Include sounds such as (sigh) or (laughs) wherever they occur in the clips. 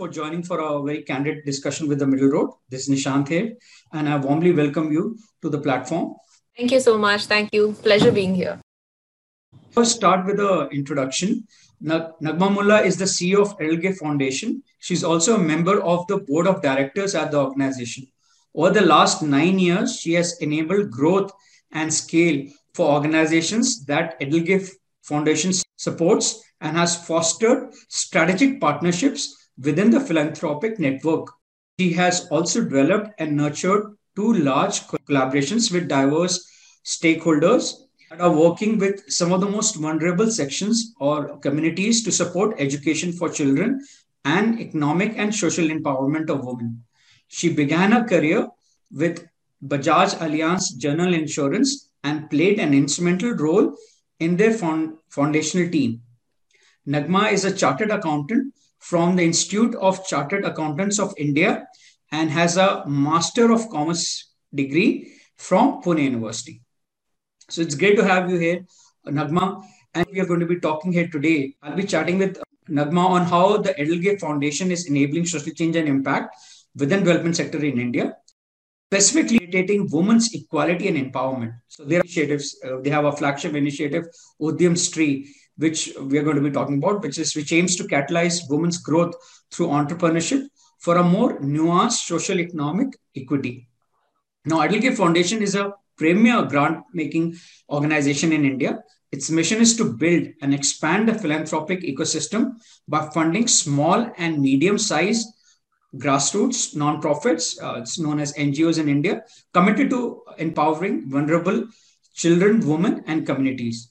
for joining for a very candid discussion with the Middle Road. This is Nishant here, and I warmly welcome you to the platform. Thank you so much. Thank you. Pleasure being here. First, start with the introduction. Naghma Mulla is the CEO of EdelGive Foundation. She's also a member of the board of directors at the organization. Over the last nine years, she has enabled growth and scale for organizations that EdelGive Foundation supports and has fostered strategic partnerships within the philanthropic network. She has also developed and nurtured two large collaborations with diverse stakeholders that are working with some of the most vulnerable sections or communities to support education for children and economic and social empowerment of women. She began her career with Bajaj Allianz General Insurance and played an instrumental role in their foundational team. Naghma is a chartered accountant from the Institute of Chartered Accountants of India and has a Master of Commerce degree from Pune University. So it's great to have you here, Naghma. And we are going to be talking here today. I'll be chatting with Naghma on how the EdelGive Foundation is enabling social change and impact within development sector in India, specifically relating women's equality and empowerment. So their initiatives, uh, they have a flagship initiative, Udyam Stree, which we are going to be talking about, which is which aims to catalyze women's growth through entrepreneurship for a more nuanced social economic equity. Now, EdelGive Foundation is a premier grant making organization in India. Its mission is to build and expand the philanthropic ecosystem by funding small and medium sized grassroots nonprofits, uh, it's known as NGOs in India, committed to empowering vulnerable children, women, and communities.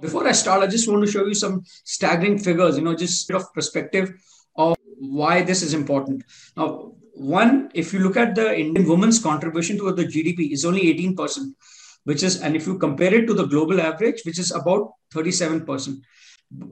Before I start, I just want to show you some staggering figures, you know, just bit of perspective of why this is important. Now, one, if you look at the Indian woman's contribution to the GDP, is only 18%, which is, and if you compare it to the global average, which is about 37%.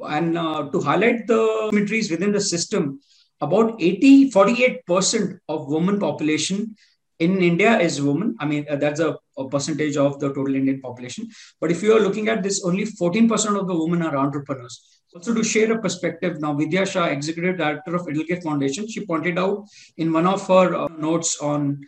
And uh, to highlight the symmetries within the system, about 80, 48% of women population in India is women. I mean, uh, that's a, a, percentage of the total Indian population. But if you are looking at this, only 14% of the women are entrepreneurs. Also, to share a perspective, now Vidya Shah, Executive Director of EdelGive Foundation, she pointed out in one of her uh, notes on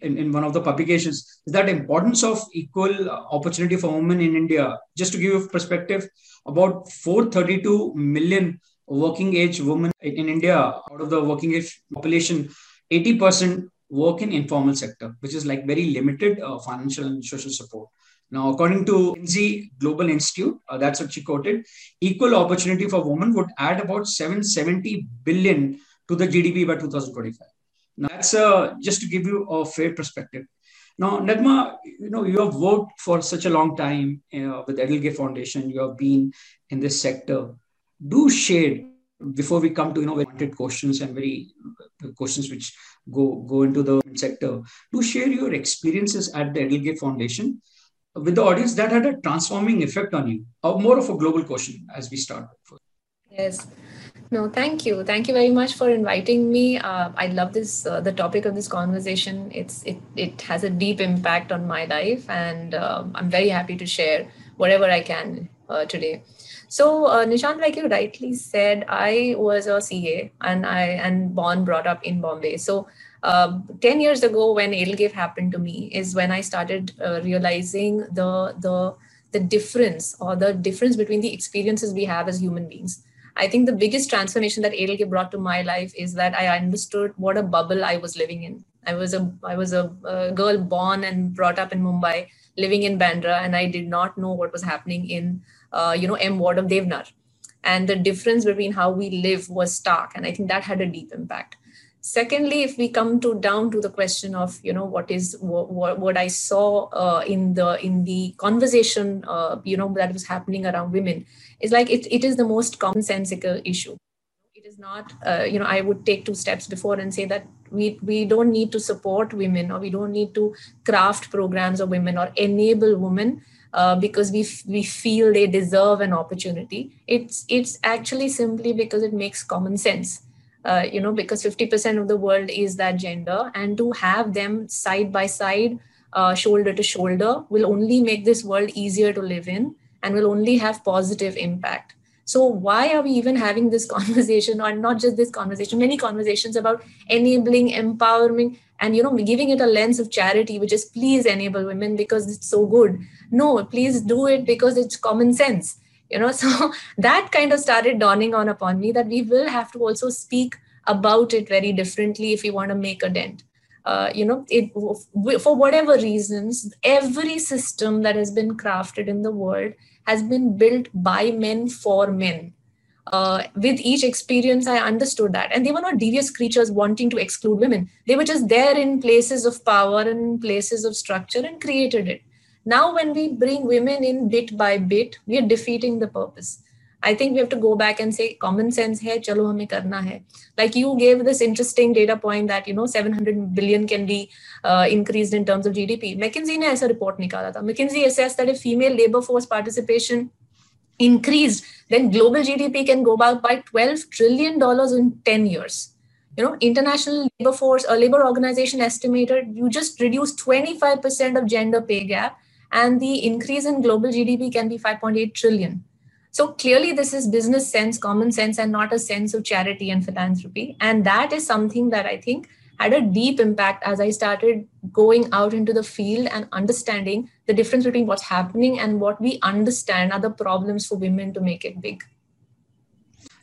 in, in one of the publications that importance of equal opportunity for women in India. Just to give you a perspective, about 432 million working age women in India out of the working age population, 80% work in informal sector, which is like very limited uh, financial and social support. Now, according to McKinsey Global Institute, uh, that's what she quoted, equal opportunity for women would add about 770 billion to the GDP by 2025. Now, that's uh, just to give you a fair perspective. Now, Naghma, you know, you have worked for such a long time uh, with EdelGive Foundation. You have been in this sector. Do share before we come to you know wanted questions and very questions which go go into the sector to share your experiences at the EdelGive foundation with the audience that had a transforming effect on you or more of a global question as we start. Yes. No thank you. Thank you very much for inviting me. Uh, i love this uh, the topic of this conversation. It's it, it has a deep impact on my life and uh, i'm very happy to share whatever i can uh, today so, uh, Nishant, like you rightly said, I was a CA and I and born brought up in Bombay. So, uh, 10 years ago, when EdelGive happened to me, is when I started uh, realizing the the the difference or the difference between the experiences we have as human beings. I think the biggest transformation that EdelGive brought to my life is that I understood what a bubble I was living in. I was a I was a, a girl born and brought up in Mumbai, living in Bandra, and I did not know what was happening in uh, you know, M ward of Deonar. And the difference between how we live was stark. And I think that had a deep impact. Secondly, if we come to down to the question of, you know, what is what, what I saw uh, in the in the conversation, uh, you know, that was happening around women, is like it, it is the most commonsensical issue it is not uh, you know i would take two steps before and say that we we don't need to support women or we don't need to craft programs of women or enable women uh, because we f- we feel they deserve an opportunity. It's it's actually simply because it makes common sense. Uh, you know, because 50% of the world is that gender, and to have them side by side, uh, shoulder to shoulder, will only make this world easier to live in and will only have positive impact. so why are we even having this (laughs) conversation or not just this conversation many conversations about enabling empowering and you know giving it a lens of charity which is please enable women because it's so good no please do it because it's common sense. You know (laughs) so that kind of started dawning on upon me that we will have to also speak about it very differently if we want to make a dent. Uh, you know it for whatever reasons every system that has been crafted in the world has been built by men for men. Uh, with each experience i understood that. And they were not devious creatures wanting to exclude women. They were just there in places of power and places of structure and created it now when we bring women in bit by bit we are defeating the purpose I think we have to go back and say common sense hai, chalo hame karna hai. Like you gave this interesting data point that, you know, 700 billion can be uh, increased in terms of GDP. McKinsey ne aisa report nikala tha. McKinsey assessed that if female labor force participation increased, then global GDP can go back by 12 trillion dollars in 10 years. You know, international labor force or labor organization estimated you just reduce 25% of gender pay gap and the increase in global GDP can be 5.8 trillion. So clearly, this is business sense, common sense, and not a sense of charity and philanthropy. And that is something that I think had a deep impact as I started going out into the field and understanding the difference between what's happening and what we understand are the problems for women to make it big.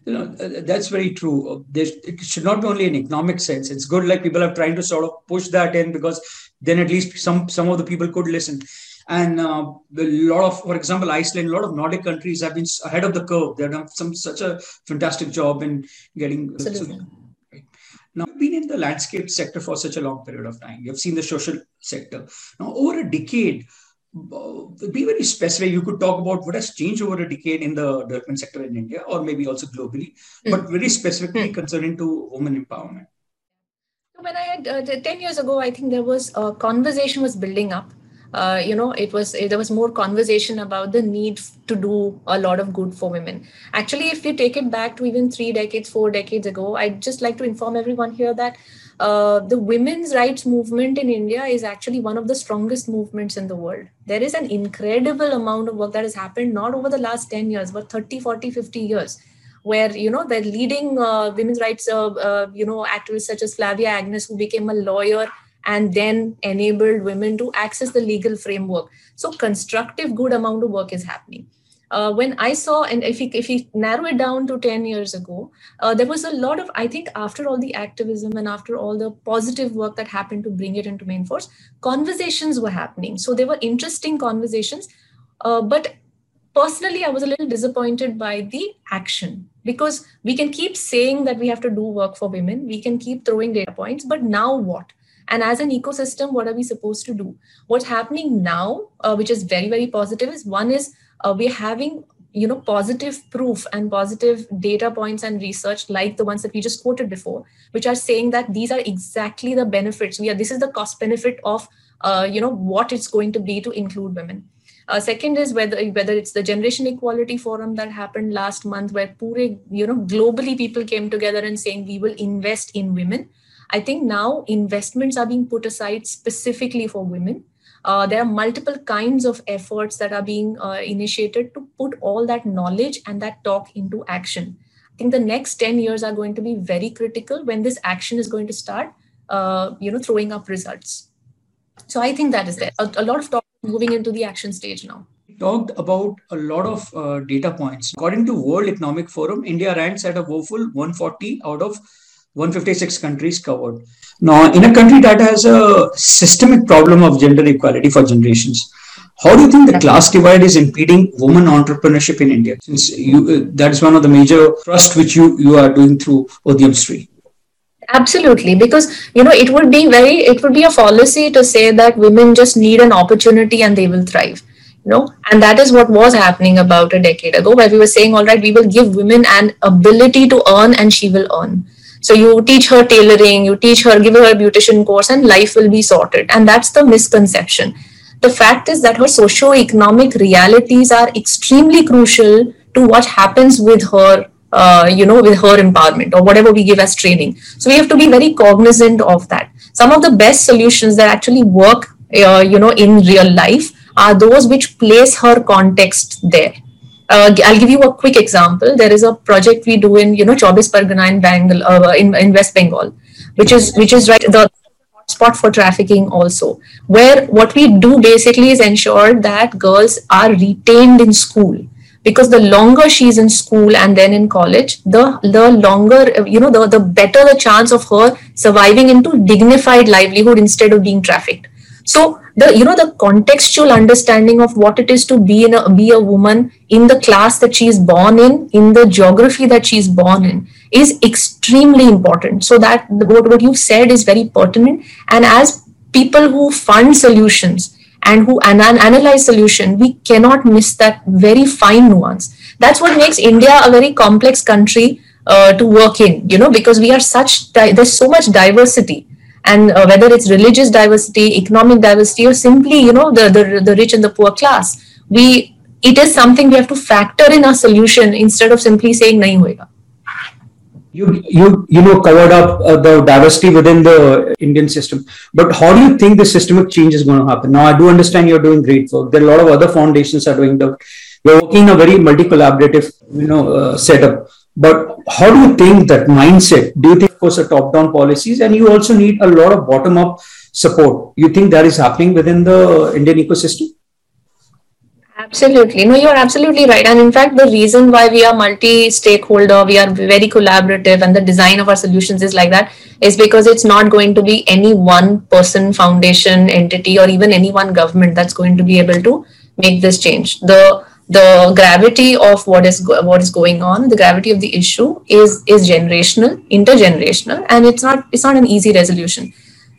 You know, uh, that's very true. Uh, there, it should not be only in economic sense. It's good, like people are trying to sort of push that in because then at least some some of the people could listen and uh, a lot of for example iceland a lot of nordic countries have been ahead of the curve. They've done some such a fantastic job in getting so, now you've been in the landscape sector for such a long period of time. You've seen the social sector. Now over a decade uh, be very specific you could talk about what has changed over a decade in the development sector in india or maybe also globally mm. but very specifically mm. concerning to women empowerment. When i had uh, 10 years ago i think there was a conversation was building up uh, you know it was there was more conversation about the need to do a lot of good for women actually if you take it back to even three decades four decades ago i'd just like to inform everyone here that uh, the women's rights movement in India is actually one of the strongest movements in the world. There is an incredible amount of work that has happened not over the last 10 years, but 30, 40, 50 years, where, you know, the leading uh, women's rights, uh, uh, you know, activists such as Flavia Agnes, who became a lawyer and then enabled women to access the legal framework. So constructive, good amount of work is happening. Uh, when I saw, and if we, if we narrow it down to 10 years ago, uh, there was a lot of, I think, after all the activism and after all the positive work that happened to bring it into main force, conversations were happening. So they were interesting conversations. Uh, but personally, I was a little disappointed by the action because we can keep saying that we have to do work for women, we can keep throwing data points, but now what? And as an ecosystem what are we supposed to do? What's happening now uh, which is very very positive is one is uh, we're having you know positive proof and positive data points and research like the ones that we just quoted before which are saying that these are exactly the benefits. We are this is the cost benefit of uh, you know what it's going to be to include women. Uh, second is whether whether it's the generation equality forum that happened last month where pure you know globally people came together and saying we will invest in women I think now investments are being put aside specifically for women. Uh, there are multiple kinds of efforts that are being uh, initiated to put all that knowledge and that talk into action. I think the next 10 years are going to be very critical when this action is going to start, uh, you know, throwing up results. So I think that is there. A, a lot of talk moving into the action stage now talked about a lot of uh, data points. According to World Economic Forum, India ranks at a woeful 140 out of 156 countries covered. Now, in a country that has a systemic problem of gender equality for generations, how do you think the class divide is impeding women entrepreneurship in India? Since you, uh, that is one of the major thrust which you, you are doing through Udyam Stree. Absolutely, because you know it would be very it would be a fallacy to say that women just need an opportunity and they will thrive. You know, and that is what was happening about a decade ago, where we were saying, all right, we will give women an ability to earn and she will earn so you teach her tailoring, you teach her, give her a beautician course, and life will be sorted. And that's the misconception. The fact is that her socio-economic realities are extremely crucial to what happens with her uh, you know, with her empowerment or whatever we give as training. So we have to be very cognizant of that. Some of the best solutions that actually work, uh, you know, in real life are those which place her context there uh, I'll give you a quick example. There is a project we do in, you know, Chobis Pargana in Bengal, uh, in, in West Bengal, which is which is right the spot for trafficking also, where what we do basically is ensure that girls are retained in school because the longer she's in school and then in college the the longer you know the, the better the chance of her surviving into dignified livelihood instead of being trafficked so the you know the contextual understanding of what it is to be in a be a woman in the class that she is born in in the geography that she is born in is extremely important. So that what, what you've said is very pertinent. And as people who fund solutions and who an- analyze solution we cannot miss that very fine nuance. That's what makes india a very complex country uh, to work in you know because we are such di- there's so much diversity and uh, whether it's religious diversity economic diversity or simply you know the, the the rich and the poor class we it is something we have to factor in our solution instead of simply saying nahi hoega. You you you know covered up uh, the diversity within the indian system. But how do you think the systemic change is going to happen? Now i do understand you're doing great work. There are a lot of other foundations are doing the you're working in a very multi collaborative you know uh, setup. But how do you think that mindset? Do you think, of course, a top-down policies, and you also need a lot of bottom-up support? You think that is happening within the Indian ecosystem? Absolutely. No, you're absolutely right. And in fact, the reason why we are multi stakeholder, we are very collaborative, and the design of our solutions is like that is because it's not going to be any one person, foundation, entity, or even any one government that's going to be able to make this change. The the gravity of what is what is going on the gravity of the issue is is generational intergenerational and it's not it's not an easy resolution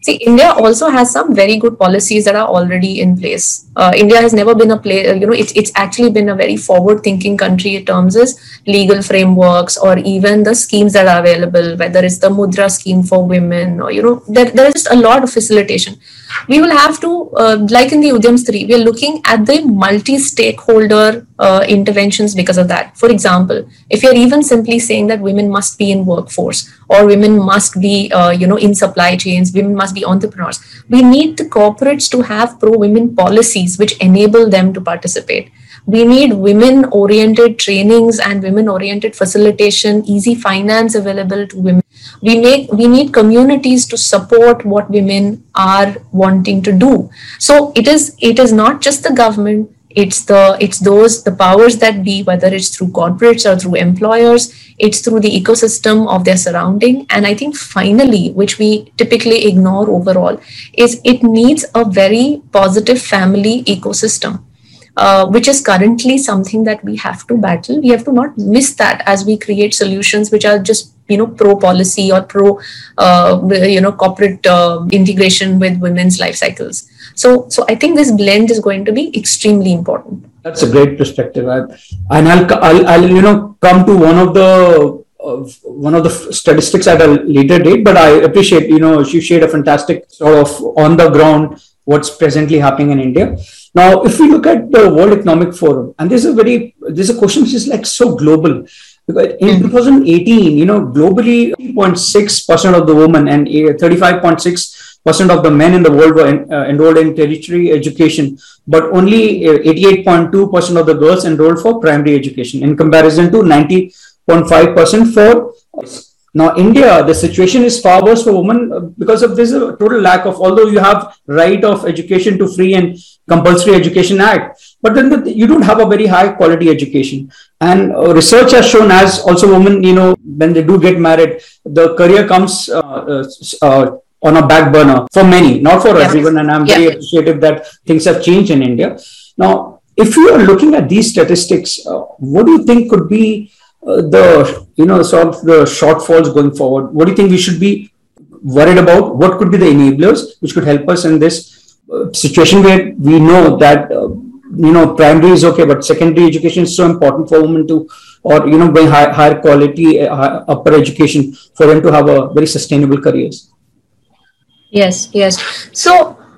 see india also has some very good policies that are already in place. Uh, india has never been a play uh, you know it's, it's actually been a very forward thinking country in terms of legal frameworks or even the schemes that are available whether it's the mudra scheme for women or you know there, there is just a lot of facilitation. We will have to, uh, like in the Udyam Stree, we are looking at the multi-stakeholder uh, interventions because of that. For example, if you're even simply saying that women must be in workforce or women must be, uh, you know, in supply chains, women must be entrepreneurs, we need the corporates to have pro-women policies which enable them to participate. We need women oriented trainings and women oriented facilitation easy finance available to women. We make we need communities to support what women are wanting to do. So it is it is not just the government it's the it's those the powers that be whether it's through corporates or through employers it's through the ecosystem of their surrounding and i think finally which we typically ignore overall is it needs a very positive family ecosystem uh, which is currently something that we have to battle. We have to not miss that as we create solutions which are just you know pro policy or pro uh, you know corporate uh, integration with women's life cycles. So so I think this blend is going to be extremely important. That's a great perspective, I, and I'll, I'll I'll you know come to one of the of one of the statistics at a later date, but I appreciate, you know, she shared a fantastic sort of on the ground what's presently happening in India. Now, if we look at the World Economic Forum, and this is a very, this is a question which is like so global. Because in hmm. 2018, you know, globally, 3.6% of the women and 35.6% of the men in the world were uh, enrolled in tertiary education, but only 88.2% uh, of the girls enrolled for primary education in comparison to 90.5% for now, India, the situation is far worse for women uh, because of this uh, total lack of, although you have right of education to free and compulsory education act, but then the, you don't have a very high quality education. And research has shown as also women, you know, when they do get married, the career comes uh, uh on a back burner for many, not for yes. everyone. And I'm very appreciative that things have changed in India. Now, if you are looking at these statistics, what do you think could be uh, the you know sort of the shortfalls going forward what do you think we should be worried about what could be the enablers which could help us in this uh, situation where we know that uh, you know primary is okay but secondary education is so important for women to or you know going high, higher quality uh, upper education for them to have a very sustainable careers yes yes so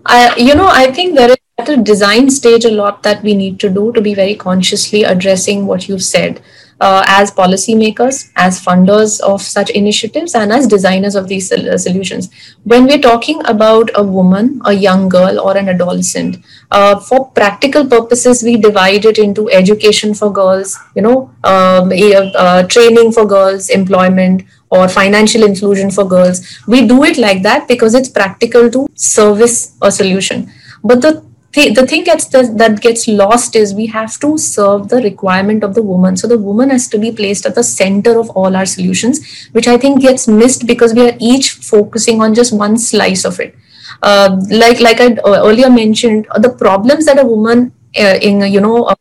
i you know i think there is at a design stage a lot that we need to do to be very consciously addressing what you've said uh, as policymakers, as funders of such initiatives, and as designers of these sol- solutions. When we're talking about a woman, a young girl, or an adolescent, uh, for practical purposes, we divide it into education for girls, you know, um, uh, training for girls, employment, or financial inclusion for girls. We do it like that because it's practical to service a solution. But the th- the thing gets that gets lost is we have to serve the requirement of the woman. So the woman has to be placed at the center of all our solutions, which I think gets missed because we are each focusing on just one slice of it. Uh, like like I earlier mentioned, the problems that a woman uh, in you know uh,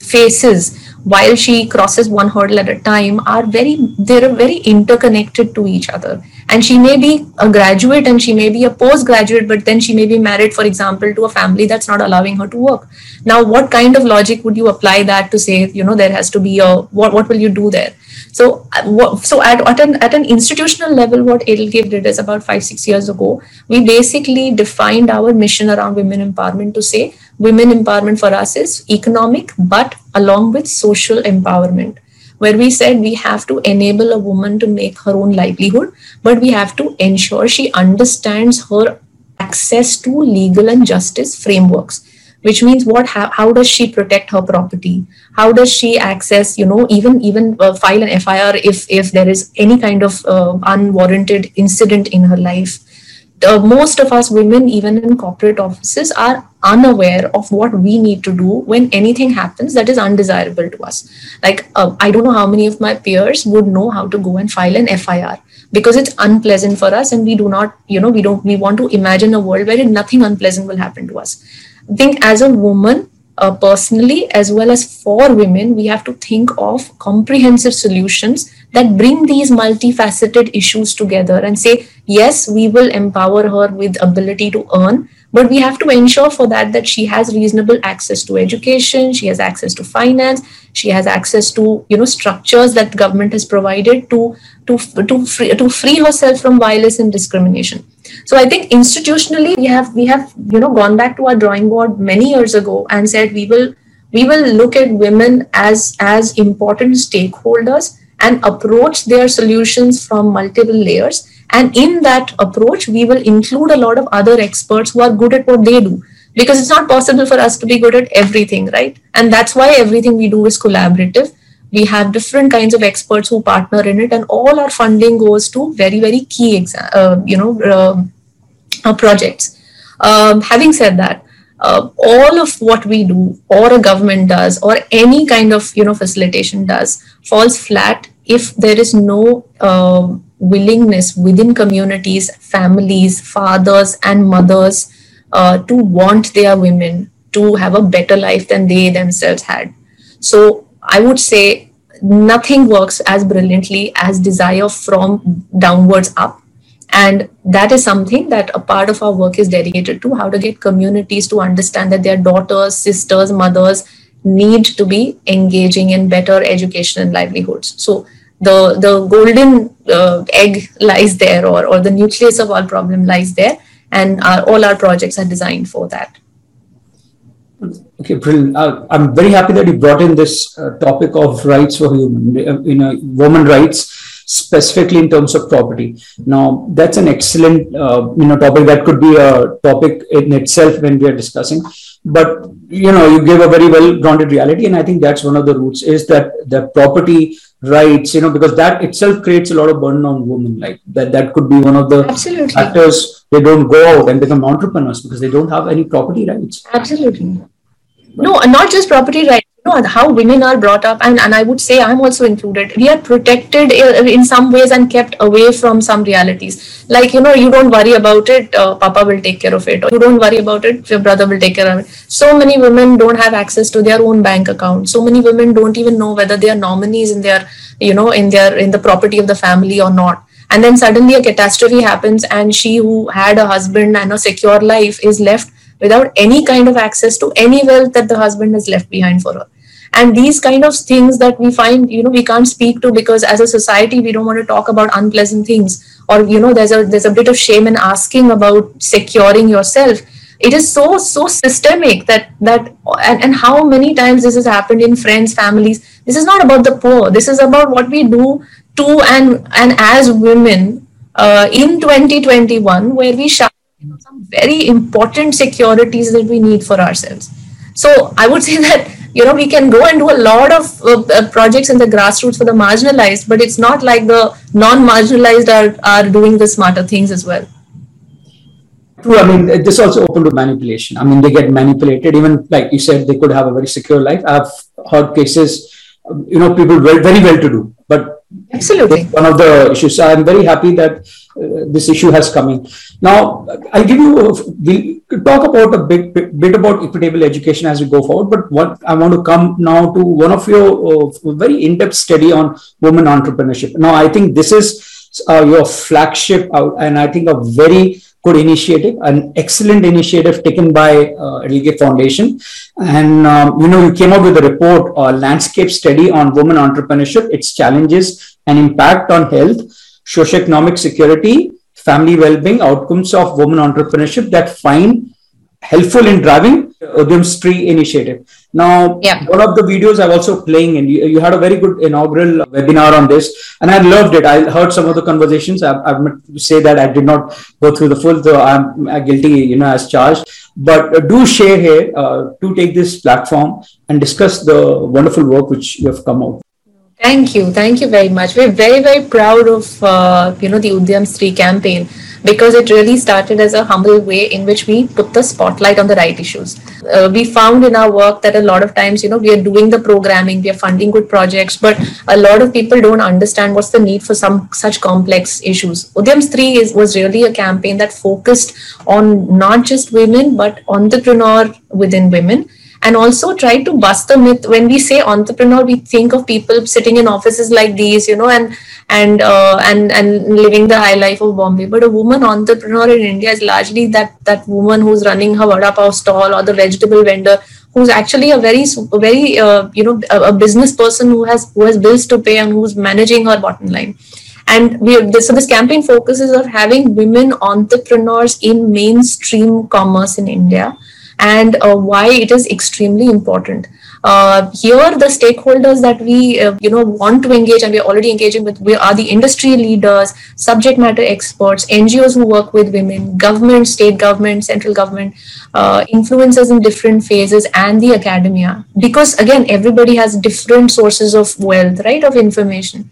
faces while she crosses one hurdle at a time are very they're very interconnected to each other. And she may be a graduate and she may be a postgraduate but then she may be married for example to a family that's not allowing her to work. Now what kind of logic would you apply that to say you know there has to be a what, what will you do there? So, uh, so at, at, an, at an institutional level, what EdelGive did is about five, six years ago, we basically defined our mission around women empowerment to say women empowerment for us is economic, but along with social empowerment where we said we have to enable a woman to make her own livelihood, but we have to ensure she understands her access to legal and justice frameworks which means what how, how does she protect her property? How does she access you know even even uh, file an fir if if there is any kind of uh, unwarranted incident in her life uh, most of us women even in corporate offices are unaware of what we need to do when anything happens that is undesirable to us. Like uh, i don't know how many of my peers would know how to go and file an fir because it's unpleasant for us and we do not you know we don't we want to imagine a world where nothing unpleasant will happen to us. I think as a woman uh, personally as well as for women we have to think of comprehensive solutions that bring these multifaceted issues together and say yes we will empower her with ability to earn but we have to ensure for that that she has reasonable access to education she has access to finance she has access to you know structures that government has provided to to to free, to free herself from violence and discrimination. So i think institutionally we have we have you know gone back to our drawing board many years ago and said we will we will look at women as as important stakeholders and approach their solutions from multiple layers. And in that approach we will include a lot of other experts who are good at what they do. Because it's not possible for us to be good at everything right? And that's why everything we do is collaborative. We have different kinds of experts who partner in it and all our funding goes to very very key uh, you know um, uh, projects. Um, having said that uh, all of what we do or a government does or any kind of you know facilitation does falls flat if there is no uh, willingness within communities families fathers and mothers uh, to want their women to have a better life than they themselves had so I would say nothing works as brilliantly as desire from downwards up. And that is something that a part of our work is dedicated to how to get communities to understand that their daughters, sisters, mothers need to be engaging in better education and livelihoods. So the, the golden uh, egg lies there, or, or the nucleus of our problem lies there, and our, all our projects are designed for that. Okay, brilliant. Uh, I'm very happy that you brought in this uh, topic of rights for human, uh, you know, women rights, specifically in terms of property. Now, that's an excellent, uh, you know, topic that could be a topic in itself when we are discussing. But you know, you give a very well-grounded reality, and I think that's one of the roots is that the property rights, you know, because that itself creates a lot of burden on women. Like that, that could be one of the Absolutely. factors they don't go out and become entrepreneurs because they don't have any property rights. Absolutely. No, not just property rights. You know, how women are brought up, and, and I would say I'm also included. We are protected in some ways and kept away from some realities. Like, you know, you don't worry about it, uh, Papa will take care of it. Or you don't worry about it, your brother will take care of it. So many women don't have access to their own bank account. So many women don't even know whether they are nominees in their, you know, in their in the property of the family or not. And then suddenly a catastrophe happens, and she who had a husband and a secure life is left without any kind of access to any wealth that the husband has left behind for her. And these kind of things that we find you know we can't speak to because as a society we don't want to talk about unpleasant things. Or you know there's a there's a bit of shame in asking about securing yourself. It is so so systemic that that and, and how many times this has happened in friends families. This is not about the poor. This is about what we do to and and as women uh, in 2021 where we share some very important securities that we need for ourselves so i would (laughs) say that you know we can go and do a lot of uh, uh projects in the grassroots for the marginalized but it's not like the non-marginalized are, are doing the smarter things as well True. I mean, this also open to manipulation. I mean, they get manipulated. Even like you said, they could have a very secure life. I've heard cases, you know, people very, very well to do, but absolutely one of the issues. I'm very happy that uh, this issue has come in. Now, I'll give you. We talk about a bit, bit, about equitable education as we go forward. But what I want to come now to one of your uh, very in-depth study on women entrepreneurship. Now, I think this is uh, your flagship, and I think a very good initiative, an excellent initiative taken by uh, EdelGive Foundation. And, um, you know, you came out with a report, a landscape study on women entrepreneurship, its challenges and impact on health, socioeconomic security, family well-being, outcomes of women entrepreneurship that find helpful in driving Udyam Stree initiative. Now, yeah. one of the videos I'm also playing, and you, you, had a very good inaugural webinar on this, and I loved it. I heard some of the conversations. I, I say that I did not go through the full, though I'm guilty, you know, as charged. But uh, do share here uh, to take this platform and discuss the wonderful work which you have come out. Thank you, thank you very much. We're very, very proud of uh, you know the Udyam Stree campaign because it really started as a humble way in which we put the spotlight on the right issues. Uh, we found in our work that a lot of times, you know, we are doing the programming, we are funding good projects, but a lot of people don't understand what's the need for some such complex issues. Udyam Stree is, was really a campaign that focused on not just women, but entrepreneur within women and also try to bust the myth. When we say entrepreneur we think of people sitting in offices like these you know and and uh, and and living the high life of bombay. But a woman entrepreneur in india is largely that that woman who's running her vada pav stall or the vegetable vendor who's actually a very very uh, you know a, a, business person who has who has bills to pay and who's managing her bottom line. And we this, so this campaign focuses on having women entrepreneurs in mainstream commerce in india and uh, why it is extremely important. Uh, here, the stakeholders that we uh, you know want to engage and we're already engaging with we are the industry leaders, subject matter experts, NGOs who work with women, government, state government, central government, uh, influencers in different phases, and the academia. Because again, everybody has different sources of wealth, right, of information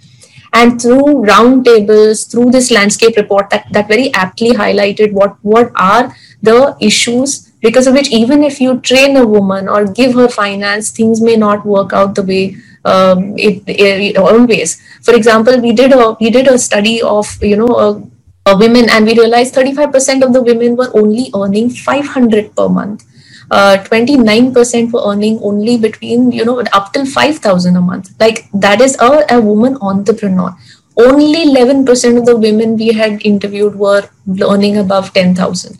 and through roundtables through this landscape report that, that very aptly highlighted what what are the issues because of which even if you train a woman or give her finance things may not work out the way um, it, it, always. For example we did a we did a study of you know a, a women and we realized 35% of the women were only earning 500 per month. Uh, 29% were earning only between you know up till 5000 a month. Like that is a, a woman entrepreneur. Only 11% of the women we had interviewed were earning above 10000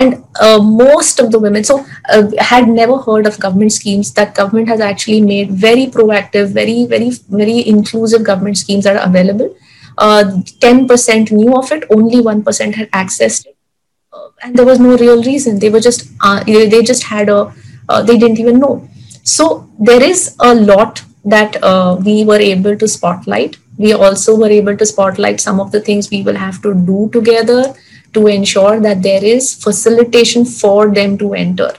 and uh, most of the women so uh, had never heard of government schemes. That government has actually made very proactive very very very inclusive government schemes that are available. Uh, 10% knew of it only 1% had accessed it. Uh, and there was no real reason. They were just uh, they just had a uh, they didn't even know. So there is a lot that we were able to spotlight. We also were able to spotlight some of the things we will have to do together to ensure that there is facilitation for them to enter.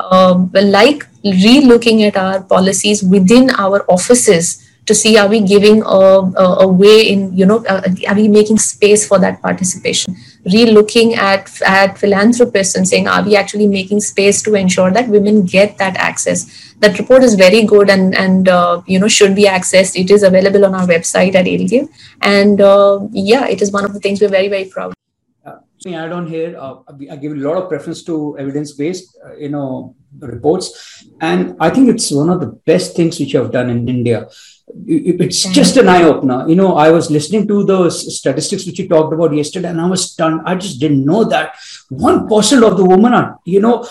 Uh, like re-looking at our policies within our offices to see are we giving a, a, a way in you know uh, are we making space for that participation? Re-looking at at philanthropists and saying are we actually making space to ensure that women get that access? That report is very good and and uh, you know should be accessed. It is available on our website at Edelgive and uh, yeah it is one of the things we're very very proud me add on here. Uh, I give a lot of preference to evidence-based, uh, you know, reports, and I think it's one of the best things which you have done in India. It's just an eye opener. You know, I was listening to the statistics which you talked about yesterday, and I was stunned. I just didn't know that one percent of the women are, you know,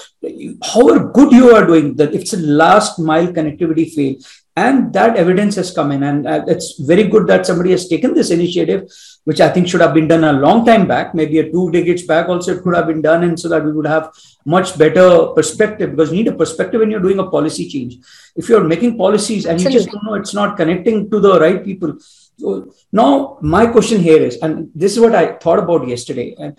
however good you are doing, that it's a last mile connectivity fail and that evidence has come in. And uh, it's very good that somebody has taken this initiative which i think should have been done a long time back maybe a two decades back also it could have been done and so that we would have much better perspective because you need a perspective when you're doing a policy change. If you're making policies and Absolutely. you just don't know it's not connecting to the right people. So now my question here is and this is what i thought about yesterday and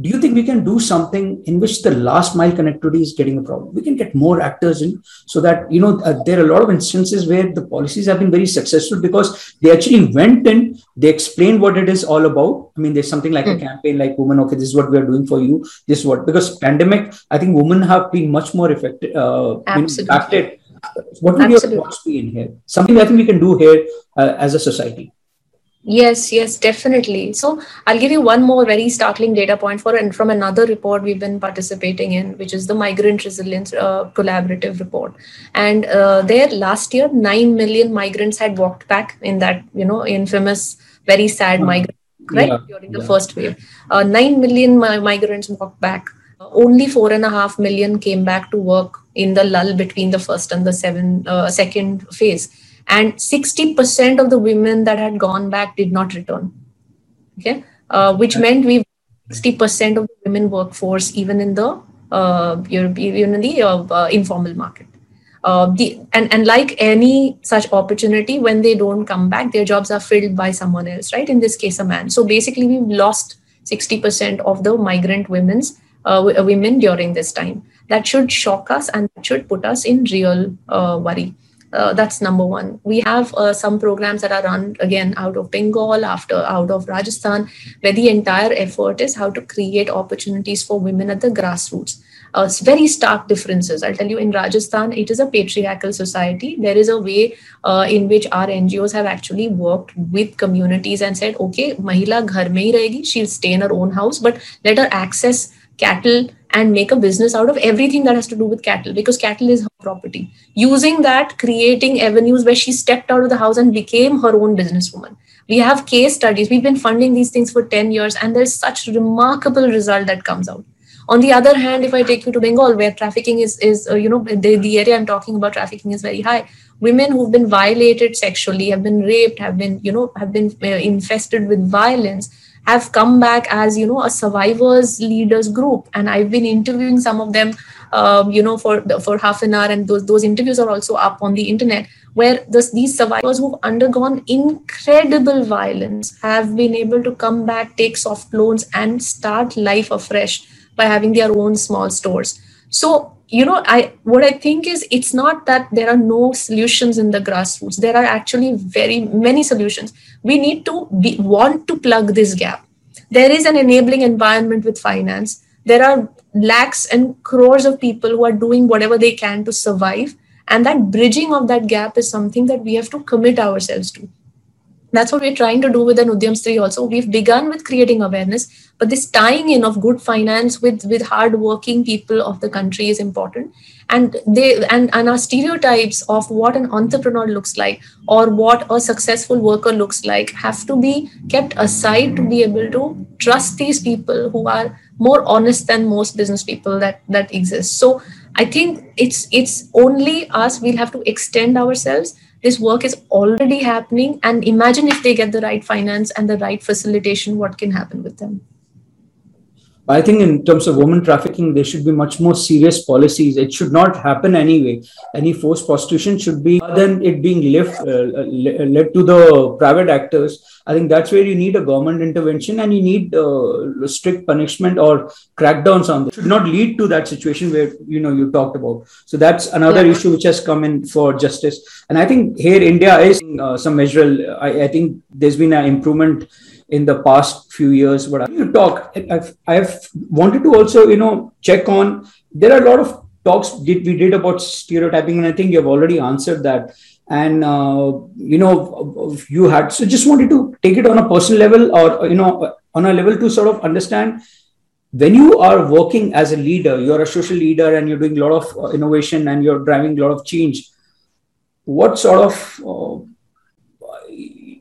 do you think we can do something in which the last mile connectivity is getting a problem we can get more actors in so that you know uh, there are a lot of instances where the policies have been very successful because they actually went in they explained what it is all about i mean there's something like mm. a hmm. campaign like women okay this is what we are doing for you this is what because pandemic i think women have been much more effective uh, impacted what would Absolutely. your thoughts be in here something i think we can do here uh, as a society Yes, yes, definitely. So I'll give you one more very startling data point for and from another report we've been participating in, which is the Migrant Resilience uh, Collaborative report. And uh, there last year, nine million migrants had walked back in that you know infamous, very sad mm-hmm. migrant right yeah, during the yeah. first wave. Uh, nine million mi- migrants walked back. only four and a half million came back to work in the lull between the first and the seven uh, second phase and 60% of the women that had gone back did not return. Okay? Uh, which meant we 60% of the women workforce even in the uh, even in the uh, uh, informal market. Uh, the, and, and like any such opportunity when they don't come back their jobs are filled by someone else right? In this case a man. So basically we've lost 60% of the migrant women's uh, women during this time. That should shock us and should put us in real worry uh, that's number one. We have uh, some programs that are run again out of Bengal, after out of Rajasthan, where the entire effort is how to create opportunities for women at the grassroots. Uh, very stark differences. I'll tell you, in Rajasthan, it is a patriarchal society. There is a way uh, in which our NGOs have actually worked with communities and said, okay, Mahila ghar mein hi rahegi, she'll stay in her own house, but let her access cattle and make a business out of everything that has to do with cattle because cattle is her property. Using that, creating avenues where she stepped out of the house and became her own businesswoman. We have case studies. We've been funding these things for 10 years, and there's such remarkable result that comes out. On the other hand, if I take you to Bengal, where trafficking is, is uh, you know, the, the area I'm talking about, trafficking is very high. Women who've been violated sexually, have been raped, have been, you know, have been uh, infested with violence have come back as you know a survivors leaders group. And i've been interviewing some of them um, you know for for half an hour. And those those interviews are also up on the internet where this, these survivors who've undergone incredible violence have been able to come back take soft loans and start life afresh by having their own small stores. So you know i what i think is it's not that there are no solutions in the grassroots. There are actually very many solutions. We need to be, want to plug this gap. There is an enabling environment with finance. There are lakhs and crores of people who are doing whatever they can to survive. And that bridging of that gap is something that we have to commit ourselves to that's what we're trying to do with an Udyam Stree also. We've begun with creating awareness, but this tying in of good finance with, with hardworking people of the country is important. And they and, and our stereotypes of what an entrepreneur looks like or what a successful worker looks like have to be kept aside to be able to trust these people who are more honest than most business people that that exist. So I think it's it's only us, we'll have to extend ourselves this work is already happening and imagine if they get the right finance and the right facilitation what can happen with them I think in terms of women trafficking, there should be much more serious policies. It should not happen anyway. Any forced prostitution should be than it being left uh, led to the private actors. I think that's where you need a government intervention and you need uh, strict punishment or crackdowns on this. Should not lead to that situation where you know you talked about. So that's another yeah. issue which has come in for justice. And I think here India is uh, some measure. I, I think there's been an improvement in the past few years. But you talk, I've, I've wanted to also, you know, check on. There are a lot of talks did we did about stereotyping, and I think you've already answered that. And uh, you know, you had so just wanted to take it on a personal level, or you know, on a level to sort of understand when you are working as a leader, you're a social leader, and you're doing a lot of uh, innovation, and you're driving a lot of change. What sort of uh,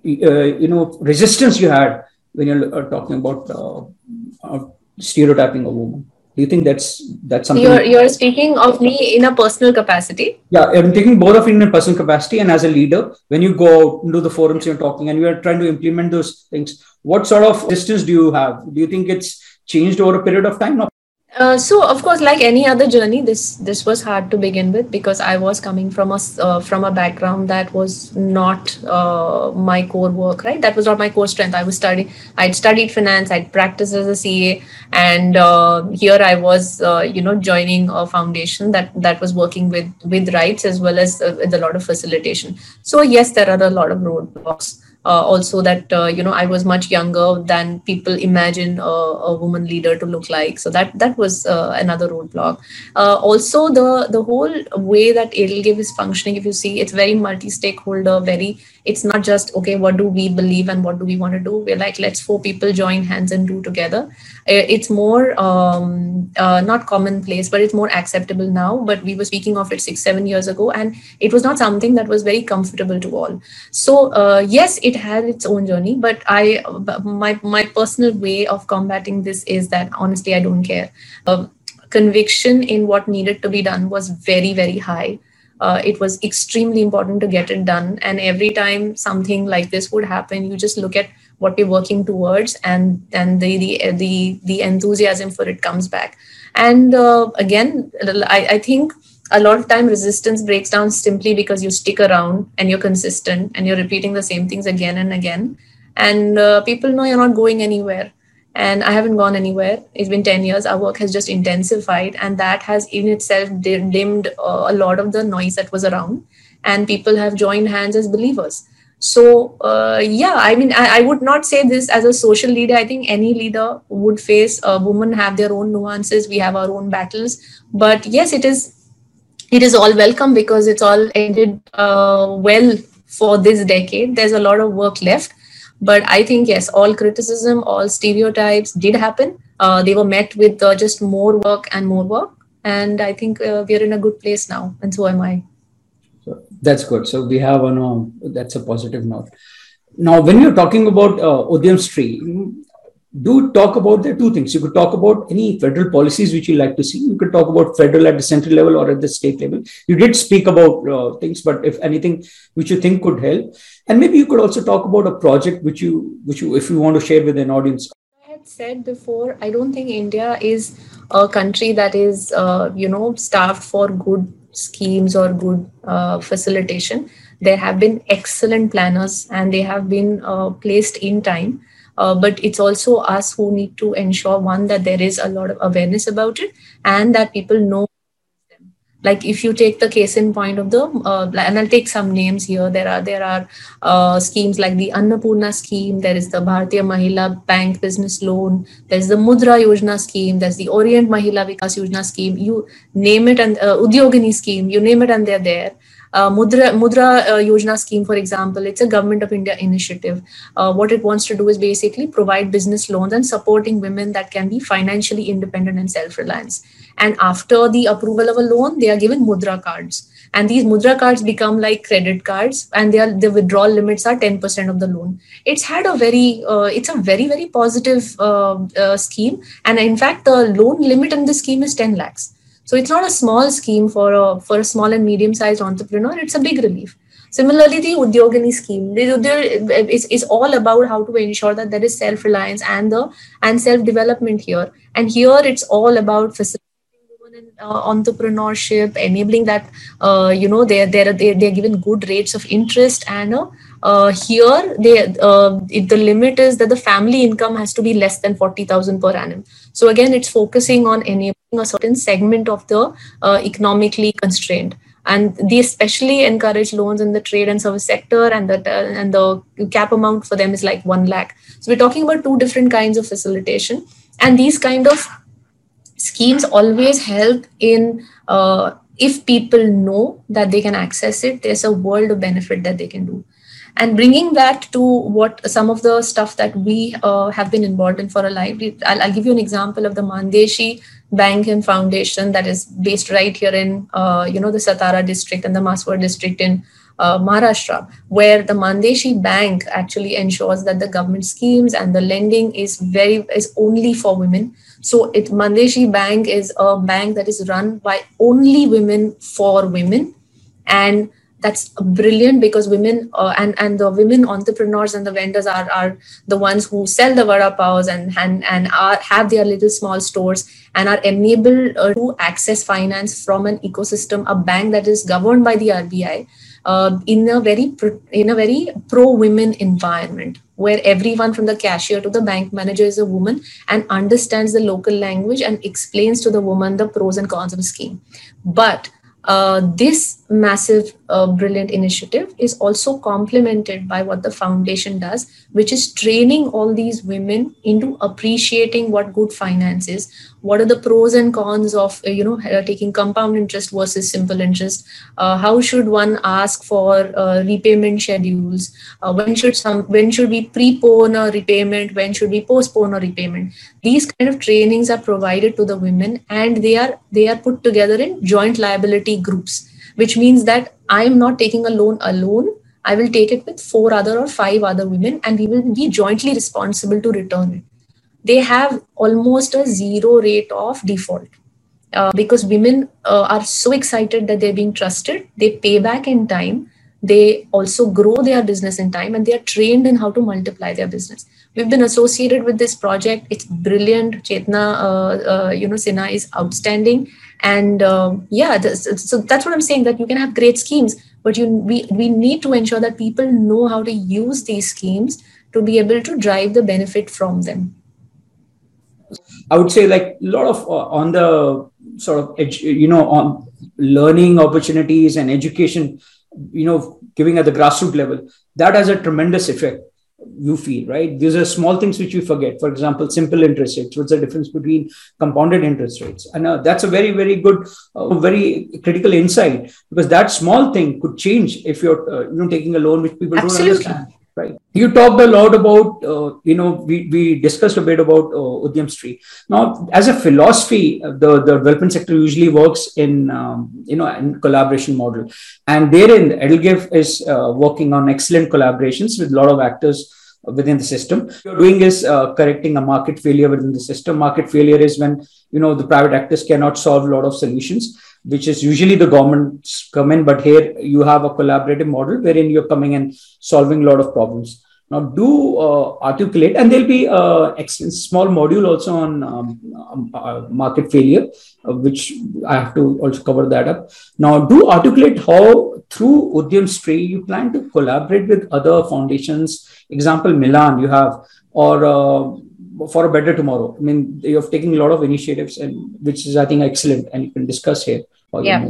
you know resistance you had when you're uh, talking about uh, stereotyping a woman Do you think that's that's something? You're you're speaking of me in a personal capacity. Yeah, I'm taking both of you in a personal capacity and as a leader. When you go out into the forums, you're talking and you are trying to implement those things. What sort of distance do you have? Do you think it's changed over a period of time? No. Uh, so of course like any other journey this this was hard to begin with because i was coming from a uh, from a background that was not uh, my core work right? That was not my core strength. I was studying i'd studied finance i'd practiced as a ca and uh, here i was uh, you know joining a foundation that that was working with with rights as well as with a lot of facilitation. So yes there are a lot of roadblocks uh, also that uh, you know I was much younger than people imagine a, a woman leader to look like. So that that was uh, another roadblock. Uh, also, the the whole way that EdelGive is functioning, if you see, it's very multi-stakeholder, very it's not just okay what do we believe and what do we want to do we're like let's four people join hands and do together uh, it's more um, uh, not commonplace but it's more acceptable now but we were speaking of it six seven years ago and it was not something that was very comfortable to all so yes it had its own journey but i my my personal way of combating this is that honestly i don't care uh, conviction in what needed to be done was very very high uh, it was extremely important to get it done. And every time something like this would happen, you just look at what we're working towards, and then the the the, the enthusiasm for it comes back. And uh, again, I, I think a lot of time resistance breaks down simply because you stick around and you're consistent and you're repeating the same things again and again and uh, people know you're not going anywhere and I haven't gone anywhere. It's been 10 years. Our work has just intensified, and that has in itself dimmed uh, a lot of the noise that was around, and people have joined hands as believers. So, uh, yeah, I mean, I, I, would not say this as a social leader. I think any leader would face a women have their own nuances. We have our own battles, but yes, it is. It is all welcome because it's all ended uh, well for this decade. There's a lot of work left but I think, yes, all criticism, all stereotypes did happen. Uh, they were met with uh, just more work and more work. And I think uh, we're in a good place now. And so am I. So that's good. So we have a that's a positive note. Now, when you're talking about uh, Udyam Stree, do talk about the two things. You could talk about any federal policies which you like to see. You could talk about federal at the central level or at the state level. You did speak about uh, things, but if anything which you think could help, and maybe you could also talk about a project which you, which you, if you want to share with an audience. I had said before, I don't think India is a country that is, uh, you know, staffed for good schemes or good uh, facilitation. There have been excellent planners, and they have been uh, placed in time uh, but it's also us who need to ensure one that there is a lot of awareness about it and that people know them. like if you take the case in point of the uh, and i'll take some names here. There are there are uh, schemes like the annapurna scheme. There is the bharatiya mahila bank business loan. There's the mudra yojana scheme. There's the orient mahila vikas yojana scheme. You name it and uh, udyogini scheme. You name it and they're there uh, Mudra, Mudra uh, Yojana scheme, for example, it's a government of India initiative. Uh, what it wants to do is basically provide business loans and supporting women that can be financially independent and self-reliance. And after the approval of a loan, they are given Mudra cards. And these Mudra cards become like credit cards, and they are, the withdrawal limits are 10% of the loan. It's had a very, uh, it's a very, very positive uh, scheme. And in fact, the loan limit in this scheme is 10 lakhs. So it's not a small scheme for a for a small and medium sized entrepreneur. It's a big relief. Similarly, the Udyogini scheme is, is all about how to ensure that there is self reliance and the and self development here. And here it's all about facilitating uh, entrepreneurship, enabling that uh, you know they're they're they're given good rates of interest and uh, here they uh, it, the limit is that the family income has to be less than 40000 per annum. So again it's focusing on enabling a certain segment of the uh, economically constrained. And they especially encourage loans in the trade and service sector and the and the cap amount for them is like 1 lakh. So we're talking about two different kinds of facilitation. And these kind of schemes always help in uh, if people know that they can access it there's a world of benefit that they can do and bringing that to what some of the stuff that we uh, have been involved in for a life I'll, I'll, give you an example of the Mann Deshi bank and foundation that is based right here in uh, you know the satara district and the Mhaswad district in uh, Maharashtra, where the Mann Deshi Bank actually ensures that the government schemes and the lending is very is only for women. So it Mann Deshi Bank is a bank that is run by only women for women, and that's brilliant because women uh, and and the women entrepreneurs and the vendors are are the ones who sell the vada paos and and and are have their little small stores and are enabled uh, to access finance from an ecosystem, a bank that is governed by the RBI uh, in a very in a very pro women environment where everyone from the cashier to the bank manager is a woman and understands the local language and explains to the woman the pros and cons of the scheme. But uh, this massive, uh, brilliant initiative is also complemented by what the foundation does, which is training all these women into appreciating what good finance is, what are the pros and cons of uh, you know uh, taking compound interest versus simple interest? Uh, how should one ask for uh, repayment schedules? Uh, when should some when should we prepone a repayment? When should we postpone a repayment? These kind of trainings are provided to the women and they are they are put together in joint liability groups which means that i am not taking a loan alone. I will take it with four other or five other women and we will be jointly responsible to return it they have almost a zero rate of default uh, because women uh, are so excited that they're being trusted. They pay back in time. They also grow their business in time and they are trained in how to multiply their business. We've been associated with this project. It's brilliant. Chetna uh, uh you know sinha is outstanding. And um, yeah this, so that's what i'm saying that you can have great schemes but you we, we need to ensure that people know how to use these schemes to be able to drive the benefit from them I would say like a lot of uh, on the sort of edu- you know on learning opportunities and education, you know, giving at the grassroots level that has a tremendous effect. You feel right. These are small things which we forget. For example, simple interest rates. What's the difference between compounded interest rates? And uh, that's a very very good, uh, very critical insight because that small thing could change if you're uh, you know taking a loan which people Absolutely. don't understand right. You talked a lot about uh, you know we, we discussed a bit about uh, Udyam Stree. Now as a philosophy uh, the, the development sector usually works in um, you know in collaboration model. And therein EdelGive is uh, working on excellent collaborations with a lot of actors within the system. What you're doing is uh, correcting a market failure within the system. Market failure is when you know the private actors cannot solve a lot of solutions which is usually the governments come in, but here you have a collaborative model wherein you're coming and solving a lot of problems. Now, do uh, articulate, and there'll be a uh, small module also on um, um, uh, market failure, uh, which I have to also cover that up. Now, do articulate how through Udyam Stree you plan to collaborate with other foundations. Example, Milan, you have, or uh, for a better tomorrow. I mean, you have taken a lot of initiatives, and which is I think excellent, and you can discuss here yeah.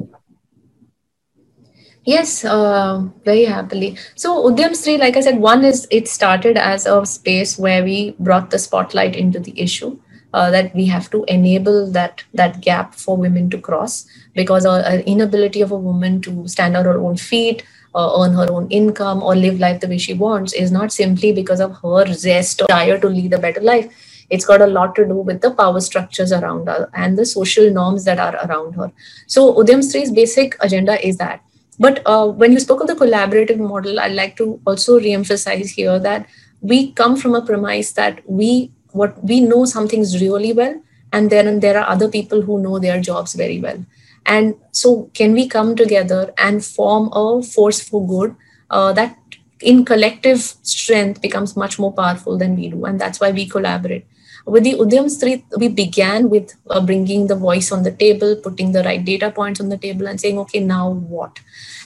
Yes, uh, very happily. So Udyam Stree, like I said, one is it started as a space where we brought the spotlight into the issue. Uh, that we have to enable that that gap for women to cross because an inability of a woman to stand on her own feet, uh, earn her own income, or live life the way she wants is not simply because of her zest or desire to lead a better life it's got a lot to do with the power structures around her and the social norms that are around her. So Udyam Stree's basic agenda is that. But uh, when you spoke of the collaborative model, I'd like to also re-emphasize here that we come from a premise that we what we know some things really well, and then there are other people who know their jobs very well. And so, can we come together and form a force for good uh, that in collective strength becomes much more powerful than we do and that's why we collaborate with the Udyam Stree, we began with uh, bringing the voice on the table, putting the right data points on the table, and saying, okay, now what?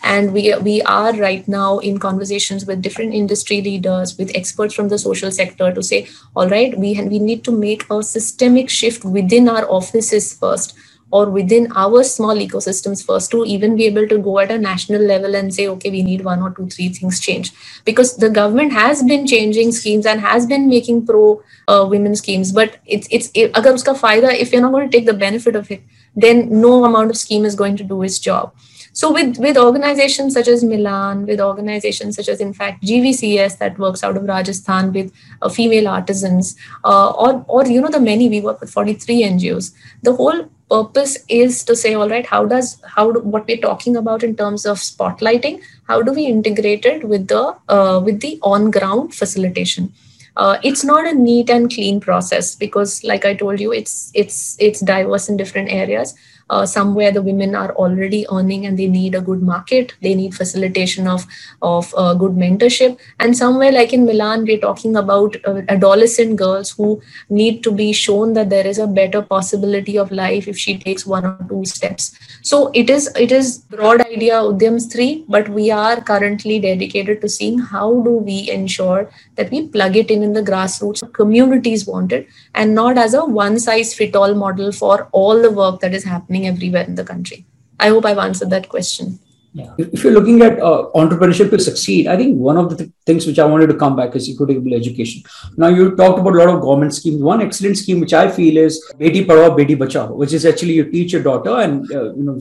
And we we are right now in conversations with different industry leaders, with experts from the social sector, to say, all right, we we need to make a systemic shift within our offices first or within our small ecosystems first to even be able to go at a national level and say okay we need one or two three things change because the government has been changing schemes and has been making pro uh, women schemes but it's it's agar uska fayda, if you're not going to take the benefit of it then no amount of scheme is going to do its job so with with organizations such as Milan, with organizations such as in fact GVCS that works out of Rajasthan with uh, female artisans, uh, or or you know the many we work with 43 NGOs. The whole purpose is to say all right how does how do, what we're talking about in terms of spotlighting how do we integrate it with the uh, with the on ground facilitation? Uh, it's not a neat and clean process because like i told you it's it's it's diverse in different areas uh, somewhere the women are already earning and they need a good market. They need facilitation of of uh, good mentorship. And somewhere like in milan we're talking about uh, adolescent girls who need to be shown that there is a better possibility of life if she takes one or two steps. So it is it is broad idea Udyam Stree but we are currently dedicated to seeing how do we ensure that we plug it in in the grassroots communities want it and not as a one size fit all model for all the work that is happening happening everywhere in the country. I hope I've answered that question. Yeah. If you're looking at uh, entrepreneurship to succeed, I think one of the th- things which I wanted to come back is equitable education. Now, you talked about a lot of government schemes. One excellent scheme which I feel is Beti Padhao, Beti Bachao, which is actually you teach your daughter, and uh, you know,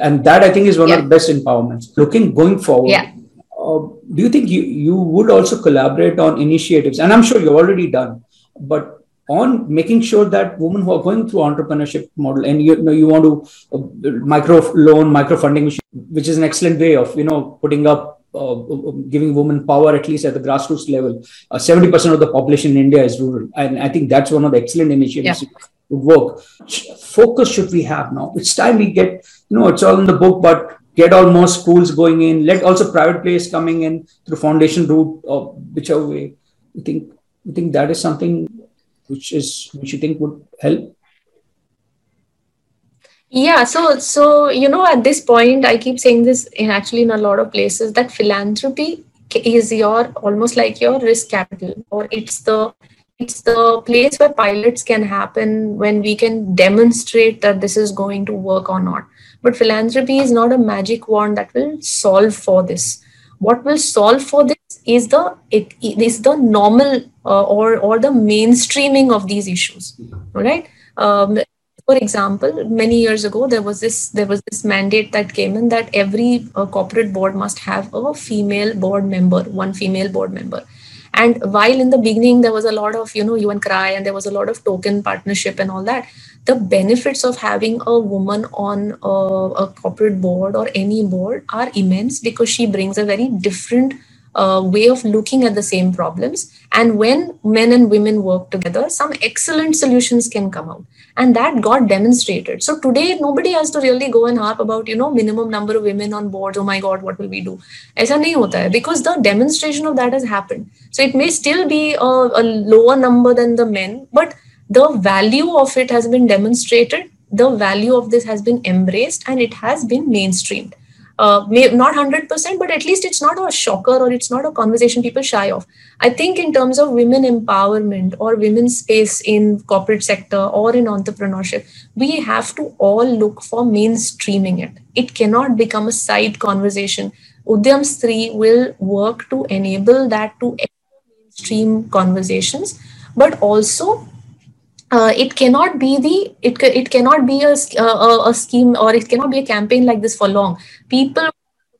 and that I think is one yeah. of the best empowerments. Looking going forward, yeah. uh, do you think you you would also collaborate on initiatives? And I'm sure you've already done, but on making sure that women who are going through entrepreneurship model and you, you know you want to uh, micro loan micro funding which, which is an excellent way of you know putting up uh, giving women power at least at the grassroots level. Uh, 70% of the population in india is rural and i think that's one of the excellent initiatives yeah. to work. Focus should we have now. It's time we get you know it's all in the book but get all more schools going in. Let also private players coming in through foundation route or whichever way. You think you think that is something which is which you think would help? Yeah so so you know at this point i keep saying this in actually in a lot of places that philanthropy is your almost like your risk capital or it's the it's the place where pilots can happen when we can demonstrate that this is going to work or not. But philanthropy is not a magic wand that will solve for this what will solve for this is the it, it is the normal uh, or or the mainstreaming of these issues all right um, for example many years ago there was this there was this mandate that came in that every uh, corporate board must have a female board member one female board member and while in the beginning there was a lot of you know you and cry and there was a lot of token partnership and all that the benefits of having a woman on a, a corporate board or any board are immense because she brings a very different uh, way of looking at the same problems. And when men and women work together, some excellent solutions can come out. And that got demonstrated. So today, nobody has to really go and harp about, you know, minimum number of women on boards. Oh my God, what will we do? Because the demonstration of that has happened. So it may still be a, a lower number than the men, but the value of it has been demonstrated the value of this has been embraced and it has been mainstreamed uh, not 100% but at least it's not a shocker or it's not a conversation people shy of. I think in terms of women empowerment or women's space in corporate sector or in entrepreneurship we have to all look for mainstreaming it. It cannot become a side conversation. Udyam Stree will work to enable that to mainstream conversations but also uh, it cannot be the it, it cannot be a, a, a scheme or it cannot be a campaign like this for long. People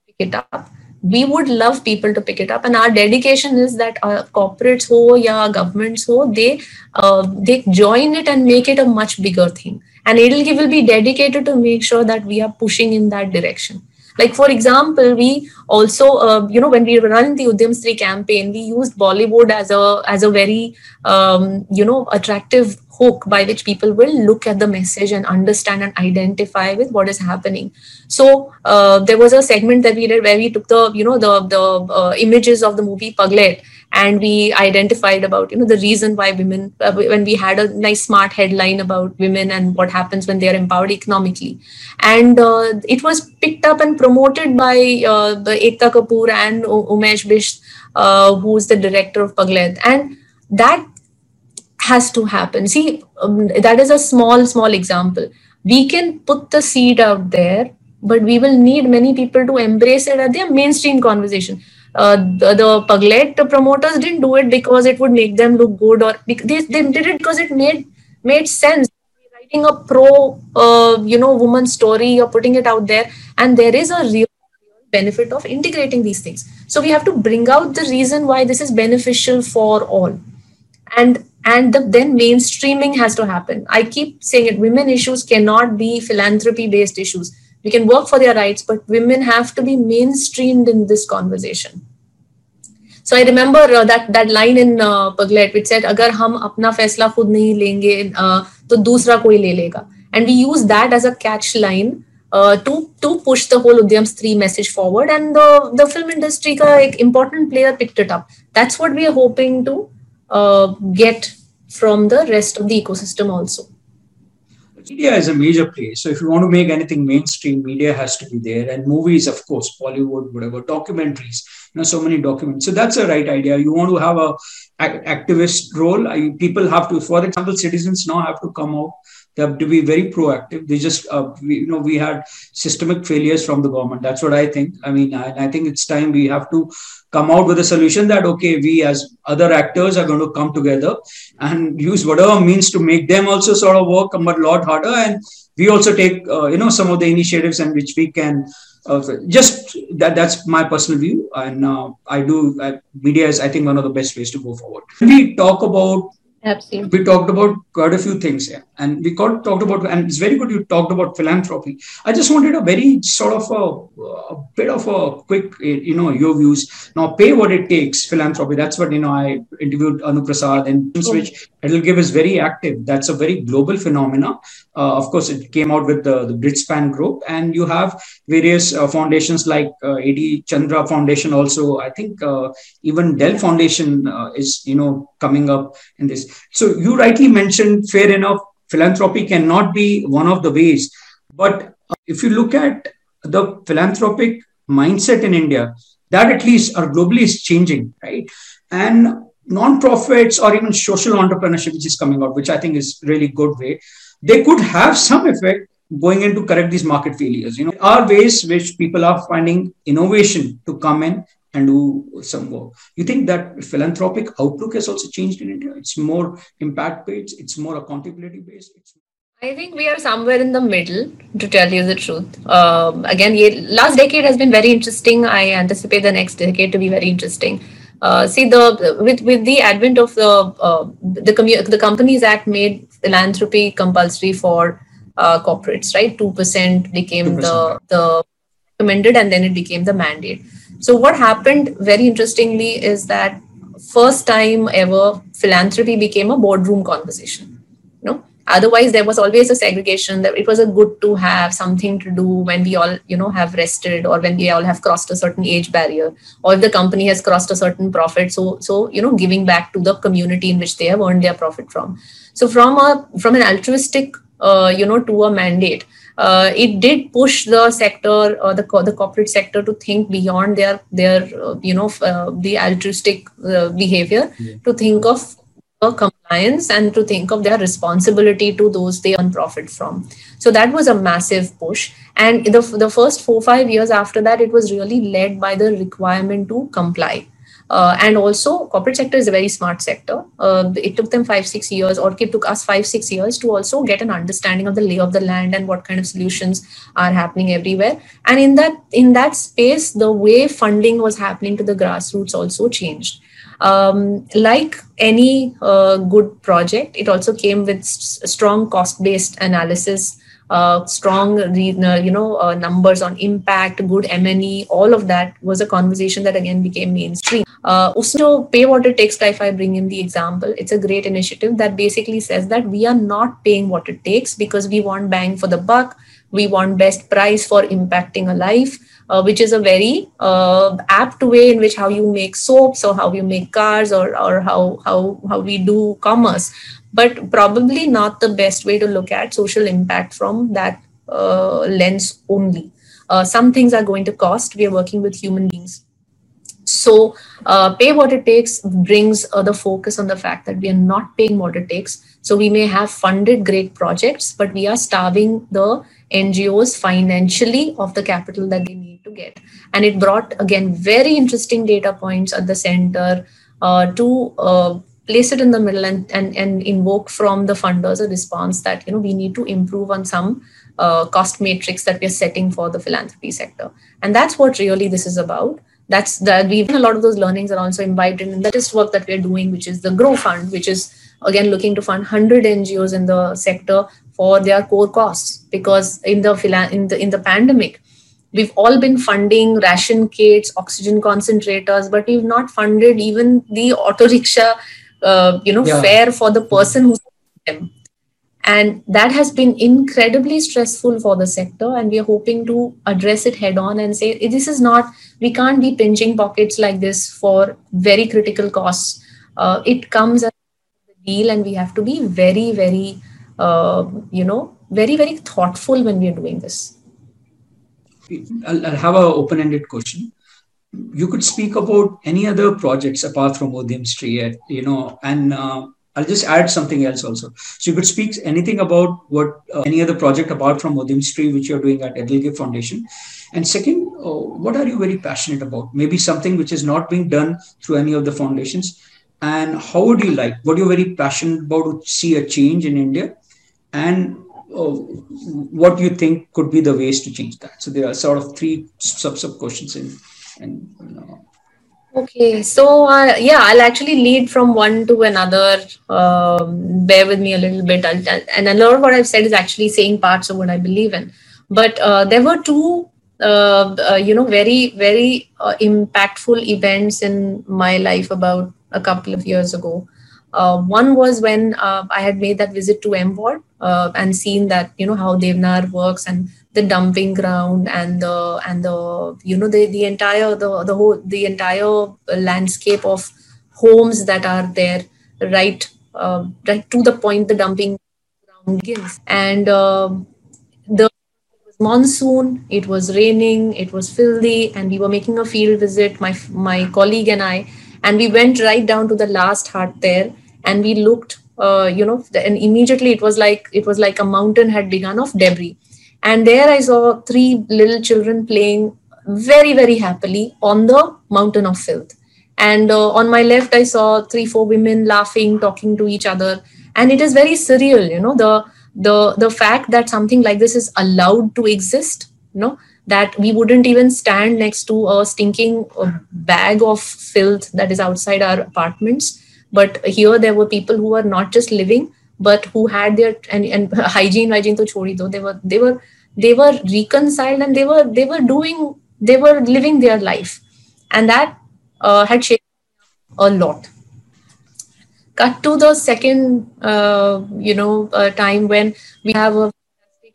pick it up. We would love people to pick it up. And our dedication is that our corporates ho yeah governments ho they uh, they join it and make it a much bigger thing. And EdelGive will be dedicated to make sure that we are pushing in that direction like for example we also uh, you know when we run the Udyam Stree campaign we used bollywood as a as a very um, you know attractive hook by which people will look at the message and understand and identify with what is happening. So uh, there was a segment that we did where we took the you know the the uh, images of the movie Pagglait and we identified about you know the reason why women uh, when we had a nice smart headline about women and what happens when they are empowered economically. And uh, it was picked up and promoted by uh, the Ekta Kapoor and Umesh Bist uh, who's the director of Pagglait and that has to happen. See um, that is a small small example. We can put the seed out there but we will need many people to embrace it at their mainstream conversation uh, the, the Pagglait promoters didn't do it because it would make them look good or they, they did it because it made made sense. Writing a pro uh, you know woman story or putting it out there and there is a real benefit of integrating these things. So we have to bring out the reason why this is beneficial for all. And and the, then mainstreaming has to happen. I keep saying it women issues cannot be philanthropy based issues we can work for their rights but women have to be mainstreamed in this conversation. So i remember uh, that that line in uh, Pagglait which said agar hum apna faisla khud nahi lenge uh, to dusra koi le lega. And we use that as a catch line uh, to to push the whole Udyam Stree message forward. And the the film industry ka ek important player picked it up. That's what we are hoping to uh, get from the rest of the ecosystem also media is a major play. So if you want to make anything mainstream, media has to be there. And movies, of course, Bollywood, whatever, documentaries, you know, so many documents. So that's a right idea. You want to have a activist role. I, people have to, for example, citizens now have to come out. They have to be very proactive. They just, uh, we, you know, we had systemic failures from the government. That's what I think. I mean, I, I think it's time we have to come out with a solution that okay we as other actors are going to come together and use whatever means to make them also sort of work but a lot harder. And we also take uh, you know some of the initiatives in which we can uh, just that that's my personal view. And uh, i do media is i think one of the best ways to go forward. We talk about Absolutely. We talked about quite a few things here, and we got talked about, and it's very good you talked about philanthropy. I just wanted a very sort of a, a bit of a quick, you know, your views. Now, pay what it takes, philanthropy. That's what you know. I interviewed Anu Prasad, and oh. which give is very active. That's a very global phenomena. Uh, of course, it came out with the, the Bridgespan Group, and you have various uh, foundations like uh, A.T.E. Chandra Foundation. Also, I think uh, even Dell Foundation uh, is you know coming up in this. So you rightly mentioned, fair enough, philanthropy cannot be one of the ways. But uh, if you look at the philanthropic mindset in India, that at least or globally is changing, right? And non-profits or even social entrepreneurship, which is coming out, which I think is really good way, they could have some effect going in to correct these market failures. You know, are ways which people are finding innovation to come in and do some work. You think that philanthropic outlook has also changed in India? It's more impact based, it's more accountability based. It's I think we are somewhere in the middle, to tell you the truth. Um, again, last decade has been very interesting. I anticipate the next decade to be very interesting. Uh, see, the with with the advent of the uh, the commu- the Companies Act made philanthropy compulsory for uh, corporates, right? Two percent became 2%. the the recommended, and then it became the mandate. So what happened very interestingly is that first time ever philanthropy became a boardroom conversation. You know, otherwise there was always a segregation that it was a good to have something to do when we all you know have rested or when we all have crossed a certain age barrier or if the company has crossed a certain profit so so you know giving back to the community in which they have earned their profit from so from a from an altruistic uh, you know to a mandate uh, it did push the sector or the the corporate sector to think beyond their their uh, you know uh, the altruistic uh, behavior yeah. to think of compliance and to think of their responsibility to those they earn profit from. So that was a massive push. And the, the first four five years after that it was really led by the requirement to comply uh, and also, corporate sector is a very smart sector. Uh, it took them five, six years, or it took us five, six years to also get an understanding of the lay of the land and what kind of solutions are happening everywhere. And in that in that space, the way funding was happening to the grassroots also changed. Um, like any uh, good project, it also came with strong cost-based analysis uh, strong you know uh, numbers on impact good m&e all of that was a conversation that again became mainstream uh, also pay what it takes if i bring in the example it's a great initiative that basically says that we are not paying what it takes because we want bang for the buck we want best price for impacting a life uh, which is a very uh, apt way in which how you make soaps or how you make cars or, or how, how, how we do commerce but probably not the best way to look at social impact from that uh, lens only. Uh, some things are going to cost. We are working with human beings. So, uh, pay what it takes brings uh, the focus on the fact that we are not paying what it takes. So, we may have funded great projects, but we are starving the NGOs financially of the capital that they need to get. And it brought, again, very interesting data points at the center uh, to uh, place it in the middle and, and, and invoke from the funders a response that you know we need to improve on some uh, cost matrix that we're setting for the philanthropy sector and that's what really this is about that's that we've a lot of those learnings are also imbibed in the latest work that we're doing which is the grow fund which is again looking to fund 100 ngos in the sector for their core costs. Because in the in the in the pandemic we've all been funding ration kits oxygen concentrators but we've not funded even the auto rickshaw uh, you know yeah. fare for the person who's them and that has been incredibly stressful for the sector and we are hoping to address it head on and say this is not we can't be pinching pockets like this for very critical costs. Uh, it comes as a deal and we have to be very very uh, you know very very thoughtful when we are doing this. I'll, I'll have an open-ended question. You could speak about any other projects apart from Udyam Stree, you know, and uh, I'll just add something else also. So you could speak anything about what uh, any other project apart from Stree which you're doing at EdelGive Foundation. And second, uh, what are you very passionate about? Maybe something which is not being done through any of the foundations. And how would you like, what you're very passionate about to see a change in India? And uh, what you think could be the ways to change that? So there are sort of three sub sub questions in, and you know, Okay, so uh, yeah, I'll actually lead from one to another. Um, bear with me a little bit. I'll, and a lot of what I've said is actually saying parts of what I believe in. But uh, there were two, uh, uh you know, very, very uh, impactful events in my life about a couple of years ago. Uh, one was when I had made that visit to M and seen that, you know, how Deonar works and the dumping ground and the and the you know the the entire the the whole the entire landscape of homes that are there right uh, right to the point the dumping ground begins. And uh, the monsoon it was raining it was filthy and we were making a field visit my my colleague and i and we went right down to the last hut there and we looked uh, you know and immediately it was like it was like a mountain had begun of debris and there I saw three little children playing very, very happily on the mountain of filth. And uh, on my left, I saw three, four women laughing, talking to each other. And it is very surreal, you know, the the the fact that something like this is allowed to exist, you know, that we wouldn't even stand next to a stinking uh, bag of filth that is outside our apartments. But here there were people who were not just living, but who had their and, and (laughs) hygiene hygiene to chori do. They were they were they were reconciled and they were they were doing they were living their life. And that uh, had shaped a lot. Cut to the second uh, you know uh, time when we have a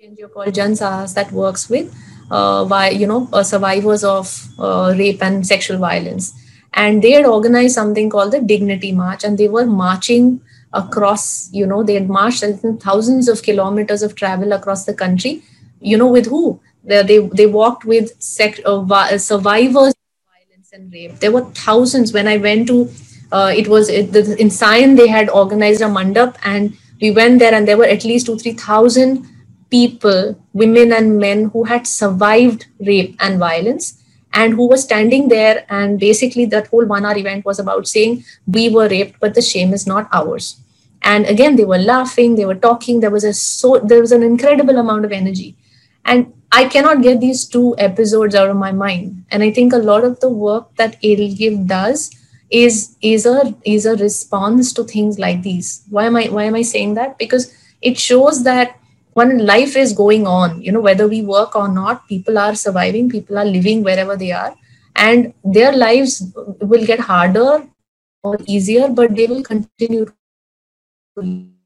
NGO called Jan Sahas that works with uh, why you know uh, survivors of uh, rape and sexual violence. And they had organized something called the dignity march and they were marching across you know they had marched thousands of kilometers of travel across the country. You know with who? They they, they walked with sec, uh, uh survivors of violence and rape. There were thousands. When i went to uh, it was it, the, in Sion they had organized a mandap and we went there and there were at least two three thousand people women and men who had survived rape and violence and who was standing there and basically that whole one hour event was about saying we were raped but the shame is not ours. And again they were laughing they were talking there was a so there was an incredible amount of energy. And i cannot get these two episodes out of my mind. And i think a lot of the work that EdelGive does is is a is a response to things like these. Why am i why am i saying that? Because it shows that when life is going on you know whether we work or not people are surviving people are living wherever they are and their lives will get harder or easier but they will continue to live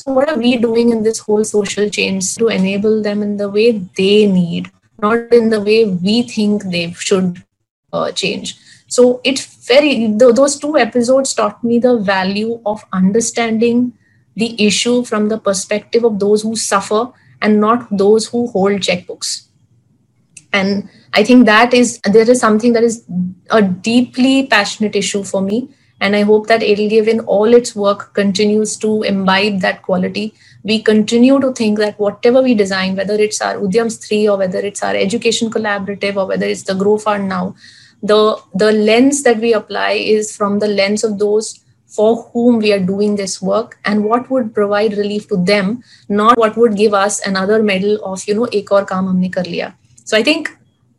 so, what are we doing in this whole social change to enable them in the way they need, not in the way we think they should uh, change? So, it's very, th- those two episodes taught me the value of understanding the issue from the perspective of those who suffer and not those who hold checkbooks. And I think that is, there is something that is a deeply passionate issue for me and I hope that EdelGive in all its work continues to imbibe that quality. We continue to think that whatever we design, whether it's our Udyam Stree or whether it's our education collaborative or whether it's the Grow Fund now, the, the lens that we apply is from the lens of those for whom we are doing this work and what would provide relief to them, not what would give us another medal of, you know, ek aur kaam humne kar liya. So I think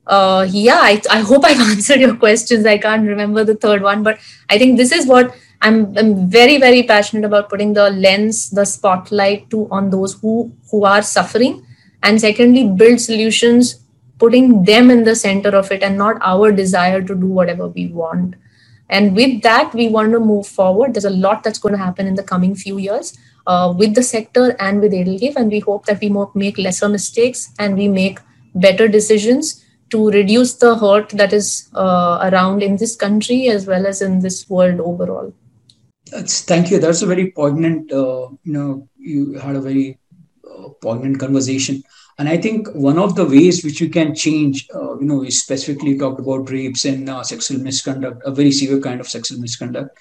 uh, yeah, I, I hope I've (laughs) answered your questions. I can't remember the third one, but I think this is what I'm, I'm very very passionate about putting the lens the spotlight to on those who who are suffering and secondly build solutions putting them in the center of it and not our desire to do whatever we want and with that we want to move forward there's a lot that's going to happen in the coming few years uh, with the sector and with EdelGive and we hope that we make lesser mistakes and we make better decisions to reduce the hurt that is uh, around in this country as well as in this world overall that's, thank you. That's a very poignant. Uh, you know, you had a very uh, poignant conversation, and I think one of the ways which you can change, uh, you know, we specifically talked about rapes and uh, sexual misconduct, a very severe kind of sexual misconduct,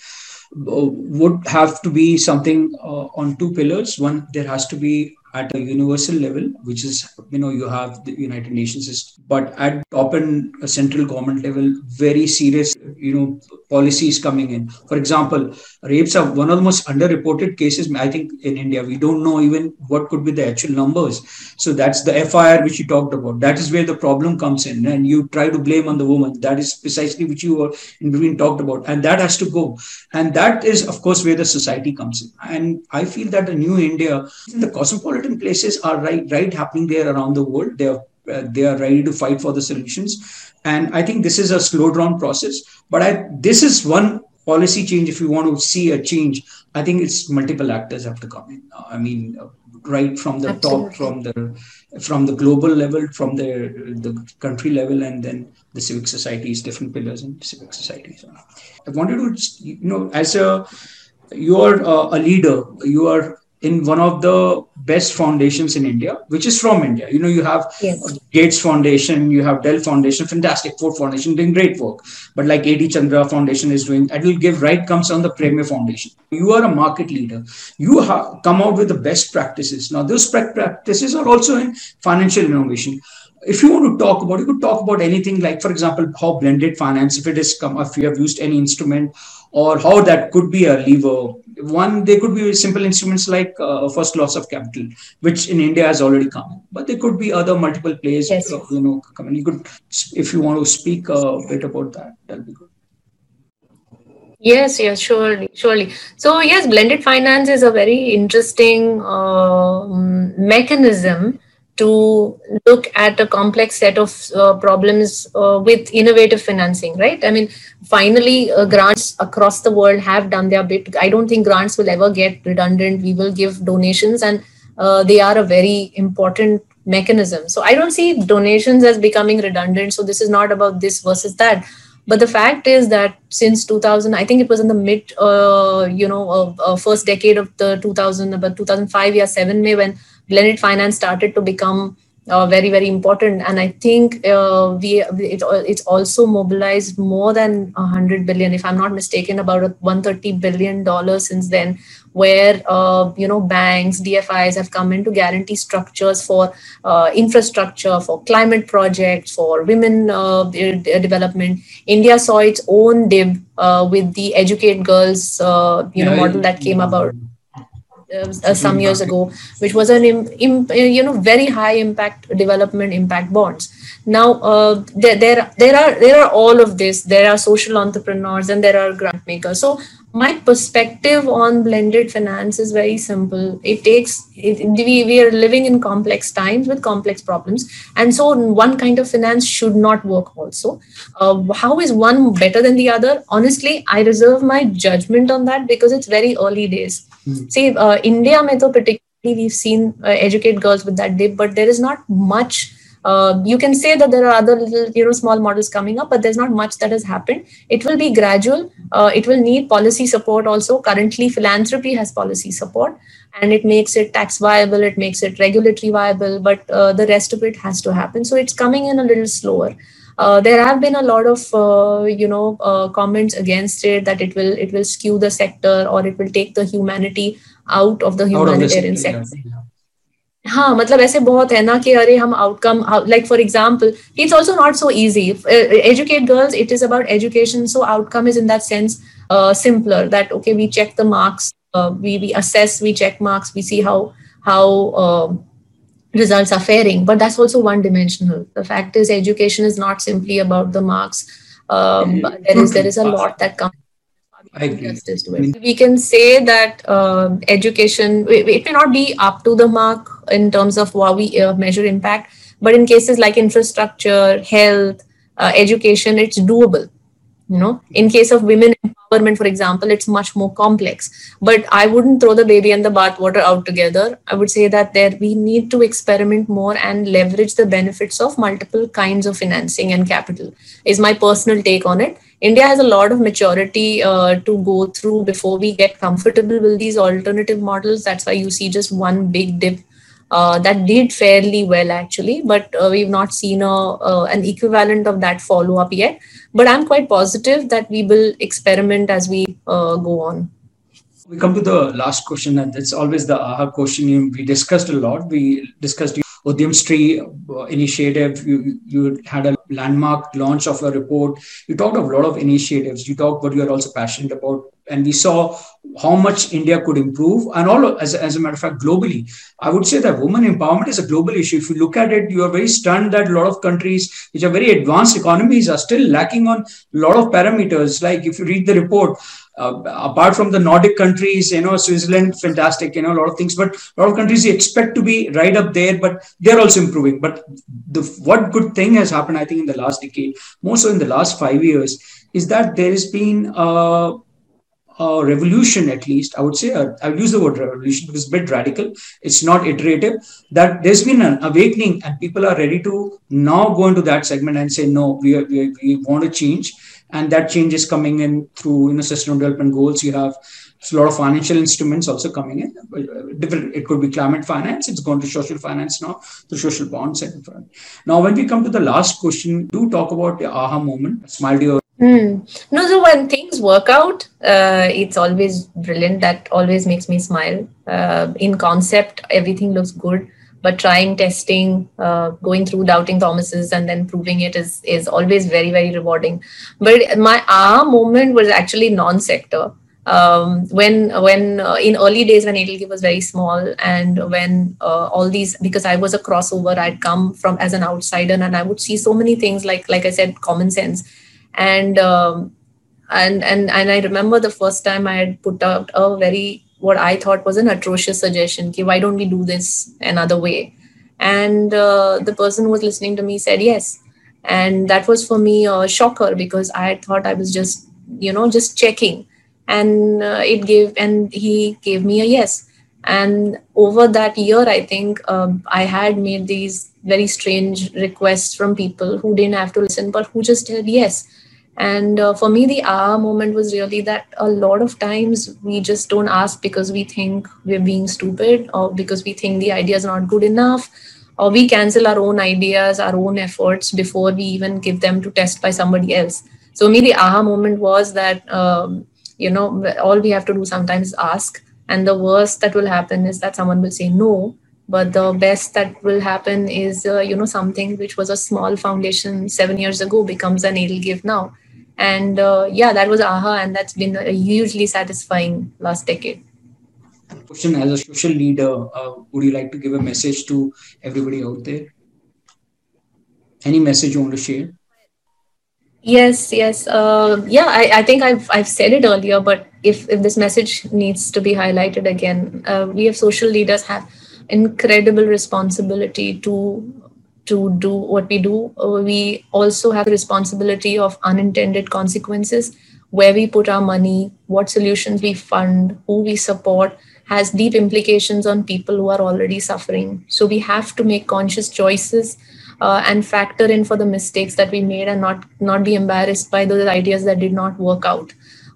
uh, would have to be something uh, on two pillars. One, there has to be at a universal level, which is, you know, you have the United Nations but at top and central government level, very serious, you know, policies coming in. For example, rapes are one of the most underreported cases, I think, in India. We don't know even what could be the actual numbers. So that's the FIR which you talked about. That is where the problem comes in. And you try to blame on the woman. That is precisely which you were in between talked about. And that has to go. And that is, of course, where the society comes in. And I feel that the new India, the cosmopolitan places are right right happening there around the world. They are uh, they are ready to fight for the solutions, and I think this is a slow drawn process. But I this is one policy change. If you want to see a change, I think it's multiple actors have to come in. I mean, right from the Absolutely. top, from the from the global level, from the the country level, and then the civic societies, different pillars in civic societies. I wanted to, you know, as a you're a leader, you are in one of the best foundations in India, which is from India. You know, you have yes. Gates Foundation, you have Dell Foundation, fantastic. Ford Foundation doing great work. But like A.T.E. Chandra Foundation is doing, it will give right comes on the Premier Foundation. You are a market leader. You have come out with the best practices. Now, those practices are also in financial innovation if you want to talk about, you could talk about anything like, for example, how blended finance, if it is come, if you have used any instrument, or how that could be a lever. One, they could be simple instruments like uh, first loss of capital, which in India has already come, but there could be other multiple plays. Yes. Uh, you know, come You could, if you want to speak a bit about that, that'll be good. Yes, yes, surely, surely. So yes, blended finance is a very interesting uh, mechanism to look at a complex set of uh, problems uh, with innovative financing, right? I mean, finally, uh, grants across the world have done their bit. I don't think grants will ever get redundant. We will give donations, and uh, they are a very important mechanism. So I don't see donations as becoming redundant. So this is not about this versus that. But the fact is that since 2000, I think it was in the mid, uh, you know, uh, first decade of the 2000, about 2005, yeah, seven, May when blended finance started to become uh, very very important. And i think uh, we it, it's also mobilized more than 100 billion if i'm not mistaken about 130 billion dollars since then where uh, you know banks dfis have come in to guarantee structures for uh, infrastructure for climate projects for women uh, development. India saw its own dib uh, with the educate girls you know model that came about uh, some years ago, which was an Im, you know very high impact development impact bonds. Now uh, there, there there are there are all of this. There are social entrepreneurs and there are grant makers. So my perspective on blended finance is very simple. It takes it, we we are living in complex times with complex problems, and so one kind of finance should not work. Also, uh, how is one better than the other? Honestly, I reserve my judgment on that because it's very early days. See, uh, India, mein particularly, we've seen uh, educate girls with that DIB, but there is not much. Uh, you can say that there are other little, you know, small models coming up, but there's not much that has happened. It will be gradual. Uh, it will need policy support also. Currently, philanthropy has policy support, and it makes it tax viable. It makes it regulatory viable, but uh, the rest of it has to happen. So it's coming in a little slower. Uh, there have been a lot of uh, you know uh, comments against it that it will it will skew the sector or it will take the humanity out of the humanitarian sector हाँ मतलब ऐसे बहुत है ना कि अरे हम outcome like for example it's also not so easy educate girls it is about education so outcome is in that sense simpler that okay we check the marks uh, we we assess we check marks we see how how uh, results are faring but that's also one dimensional the fact is education is not simply about the marks um, there is there is a lot that comes I agree. justice to it. We can say that uh, education, it may not be up to the mark in terms of how we uh, measure impact, but in cases like infrastructure, health, uh, education, it's doable. You know, in case of women empowerment, for example, it's much more complex. But I wouldn't throw the baby and the bathwater out together. I would say that there we need to experiment more and leverage the benefits of multiple kinds of financing and capital. Is my personal take on it India has a lot of maturity uh, to go through before we get comfortable with these alternative models. That's why you see just one big DIB uh, that did fairly well actually, but uh, we've not seen a, uh, an equivalent of that follow up yet. But I'm quite positive that we will experiment as we uh, go on. We come to the last question, and it's always the aha question. We discussed a lot. We discussed Udyam uh, initiative. You, you had a landmark launch of a report. You talked of a lot of initiatives. You talked what you are also passionate about. And we saw how much India could improve. And all as, as a matter of fact, globally, I would say that women empowerment is a global issue. If you look at it, you are very stunned that a lot of countries which are very advanced economies are still lacking on a lot of parameters. Like if you read the report, uh, apart from the Nordic countries, you know, Switzerland, fantastic, you know, a lot of things, but a lot of countries expect to be right up there, but they're also improving. But the what good thing has happened, I think, in the last decade, more so in the last five years, is that there has been a, a revolution, at least, I would say, uh, I'll use the word revolution because it's a bit radical. It's not iterative. That there's been an awakening, and people are ready to now go into that segment and say, no, we, we, we want to change. And that change is coming in through you know sustainable development goals. You have a lot of financial instruments also coming in. Different it could be climate finance. It's going to social finance now through social bonds and now when we come to the last question do talk about the aha moment. Smile to your Mm. No, so when things work out, uh, it's always brilliant. That always makes me smile. Uh, in concept, everything looks good but trying testing uh, going through doubting thomases and then proving it is is always very very rewarding but my aha moment was actually non-sector um, when when uh, in early days when EdelGive was very small and when uh, all these because I was a crossover I'd come from as an outsider and I would see so many things like like I said common sense and um, and and and I remember the first time I had put out a very what I thought was an atrocious suggestion. Ki, why don't we do this another way? And uh, the person who was listening to me said yes. And that was for me a shocker because I thought I was just, you know, just checking. And uh, it gave, and he gave me a yes. And over that year, I think um, I had made these very strange requests from people who didn't have to listen, but who just said yes and uh, for me, the aha moment was really that a lot of times we just don't ask because we think we're being stupid or because we think the idea is not good enough or we cancel our own ideas, our own efforts before we even give them to test by somebody else. So, me, the aha moment was that, um, you know, all we have to do sometimes is ask. And the worst that will happen is that someone will say no. But the best that will happen is, uh, you know, something which was a small foundation seven years ago becomes an EdelGive now. And uh, yeah that was aha and that's been a hugely satisfying last decade. Question as a social leader uh, would you like to give a message to everybody out there? Any message you want to share? Yes yes uh, yeah I, I think I've, I've said it earlier but if, if this message needs to be highlighted again uh, we have social leaders have incredible responsibility to to do what we do, uh, we also have the responsibility of unintended consequences. Where we put our money, what solutions we fund, who we support, has deep implications on people who are already suffering. So we have to make conscious choices uh, and factor in for the mistakes that we made and not not be embarrassed by those ideas that did not work out.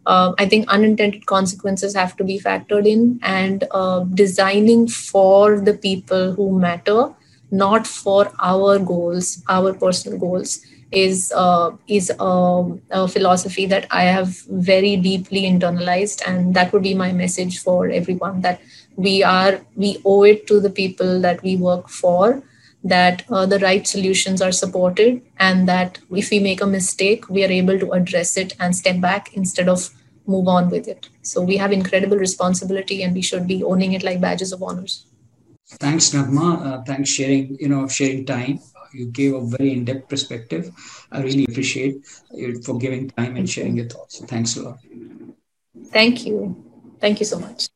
Uh, I think unintended consequences have to be factored in and uh, designing for the people who matter not for our goals, our personal goals, is uh, is a, a, philosophy that I have very deeply internalized, and that would be my message for everyone that we are we owe it to the people that we work for that uh, the right solutions are supported and that if we make a mistake we are able to address it and step back instead of move on with it so we have incredible responsibility and we should be owning it like badges of honors Thanks, Naghma. Uh, thanks sharing, you know, sharing time. You gave a very in-depth perspective. I really appreciate you for giving time and sharing your thoughts. Thanks a lot. Thank you. Thank you so much.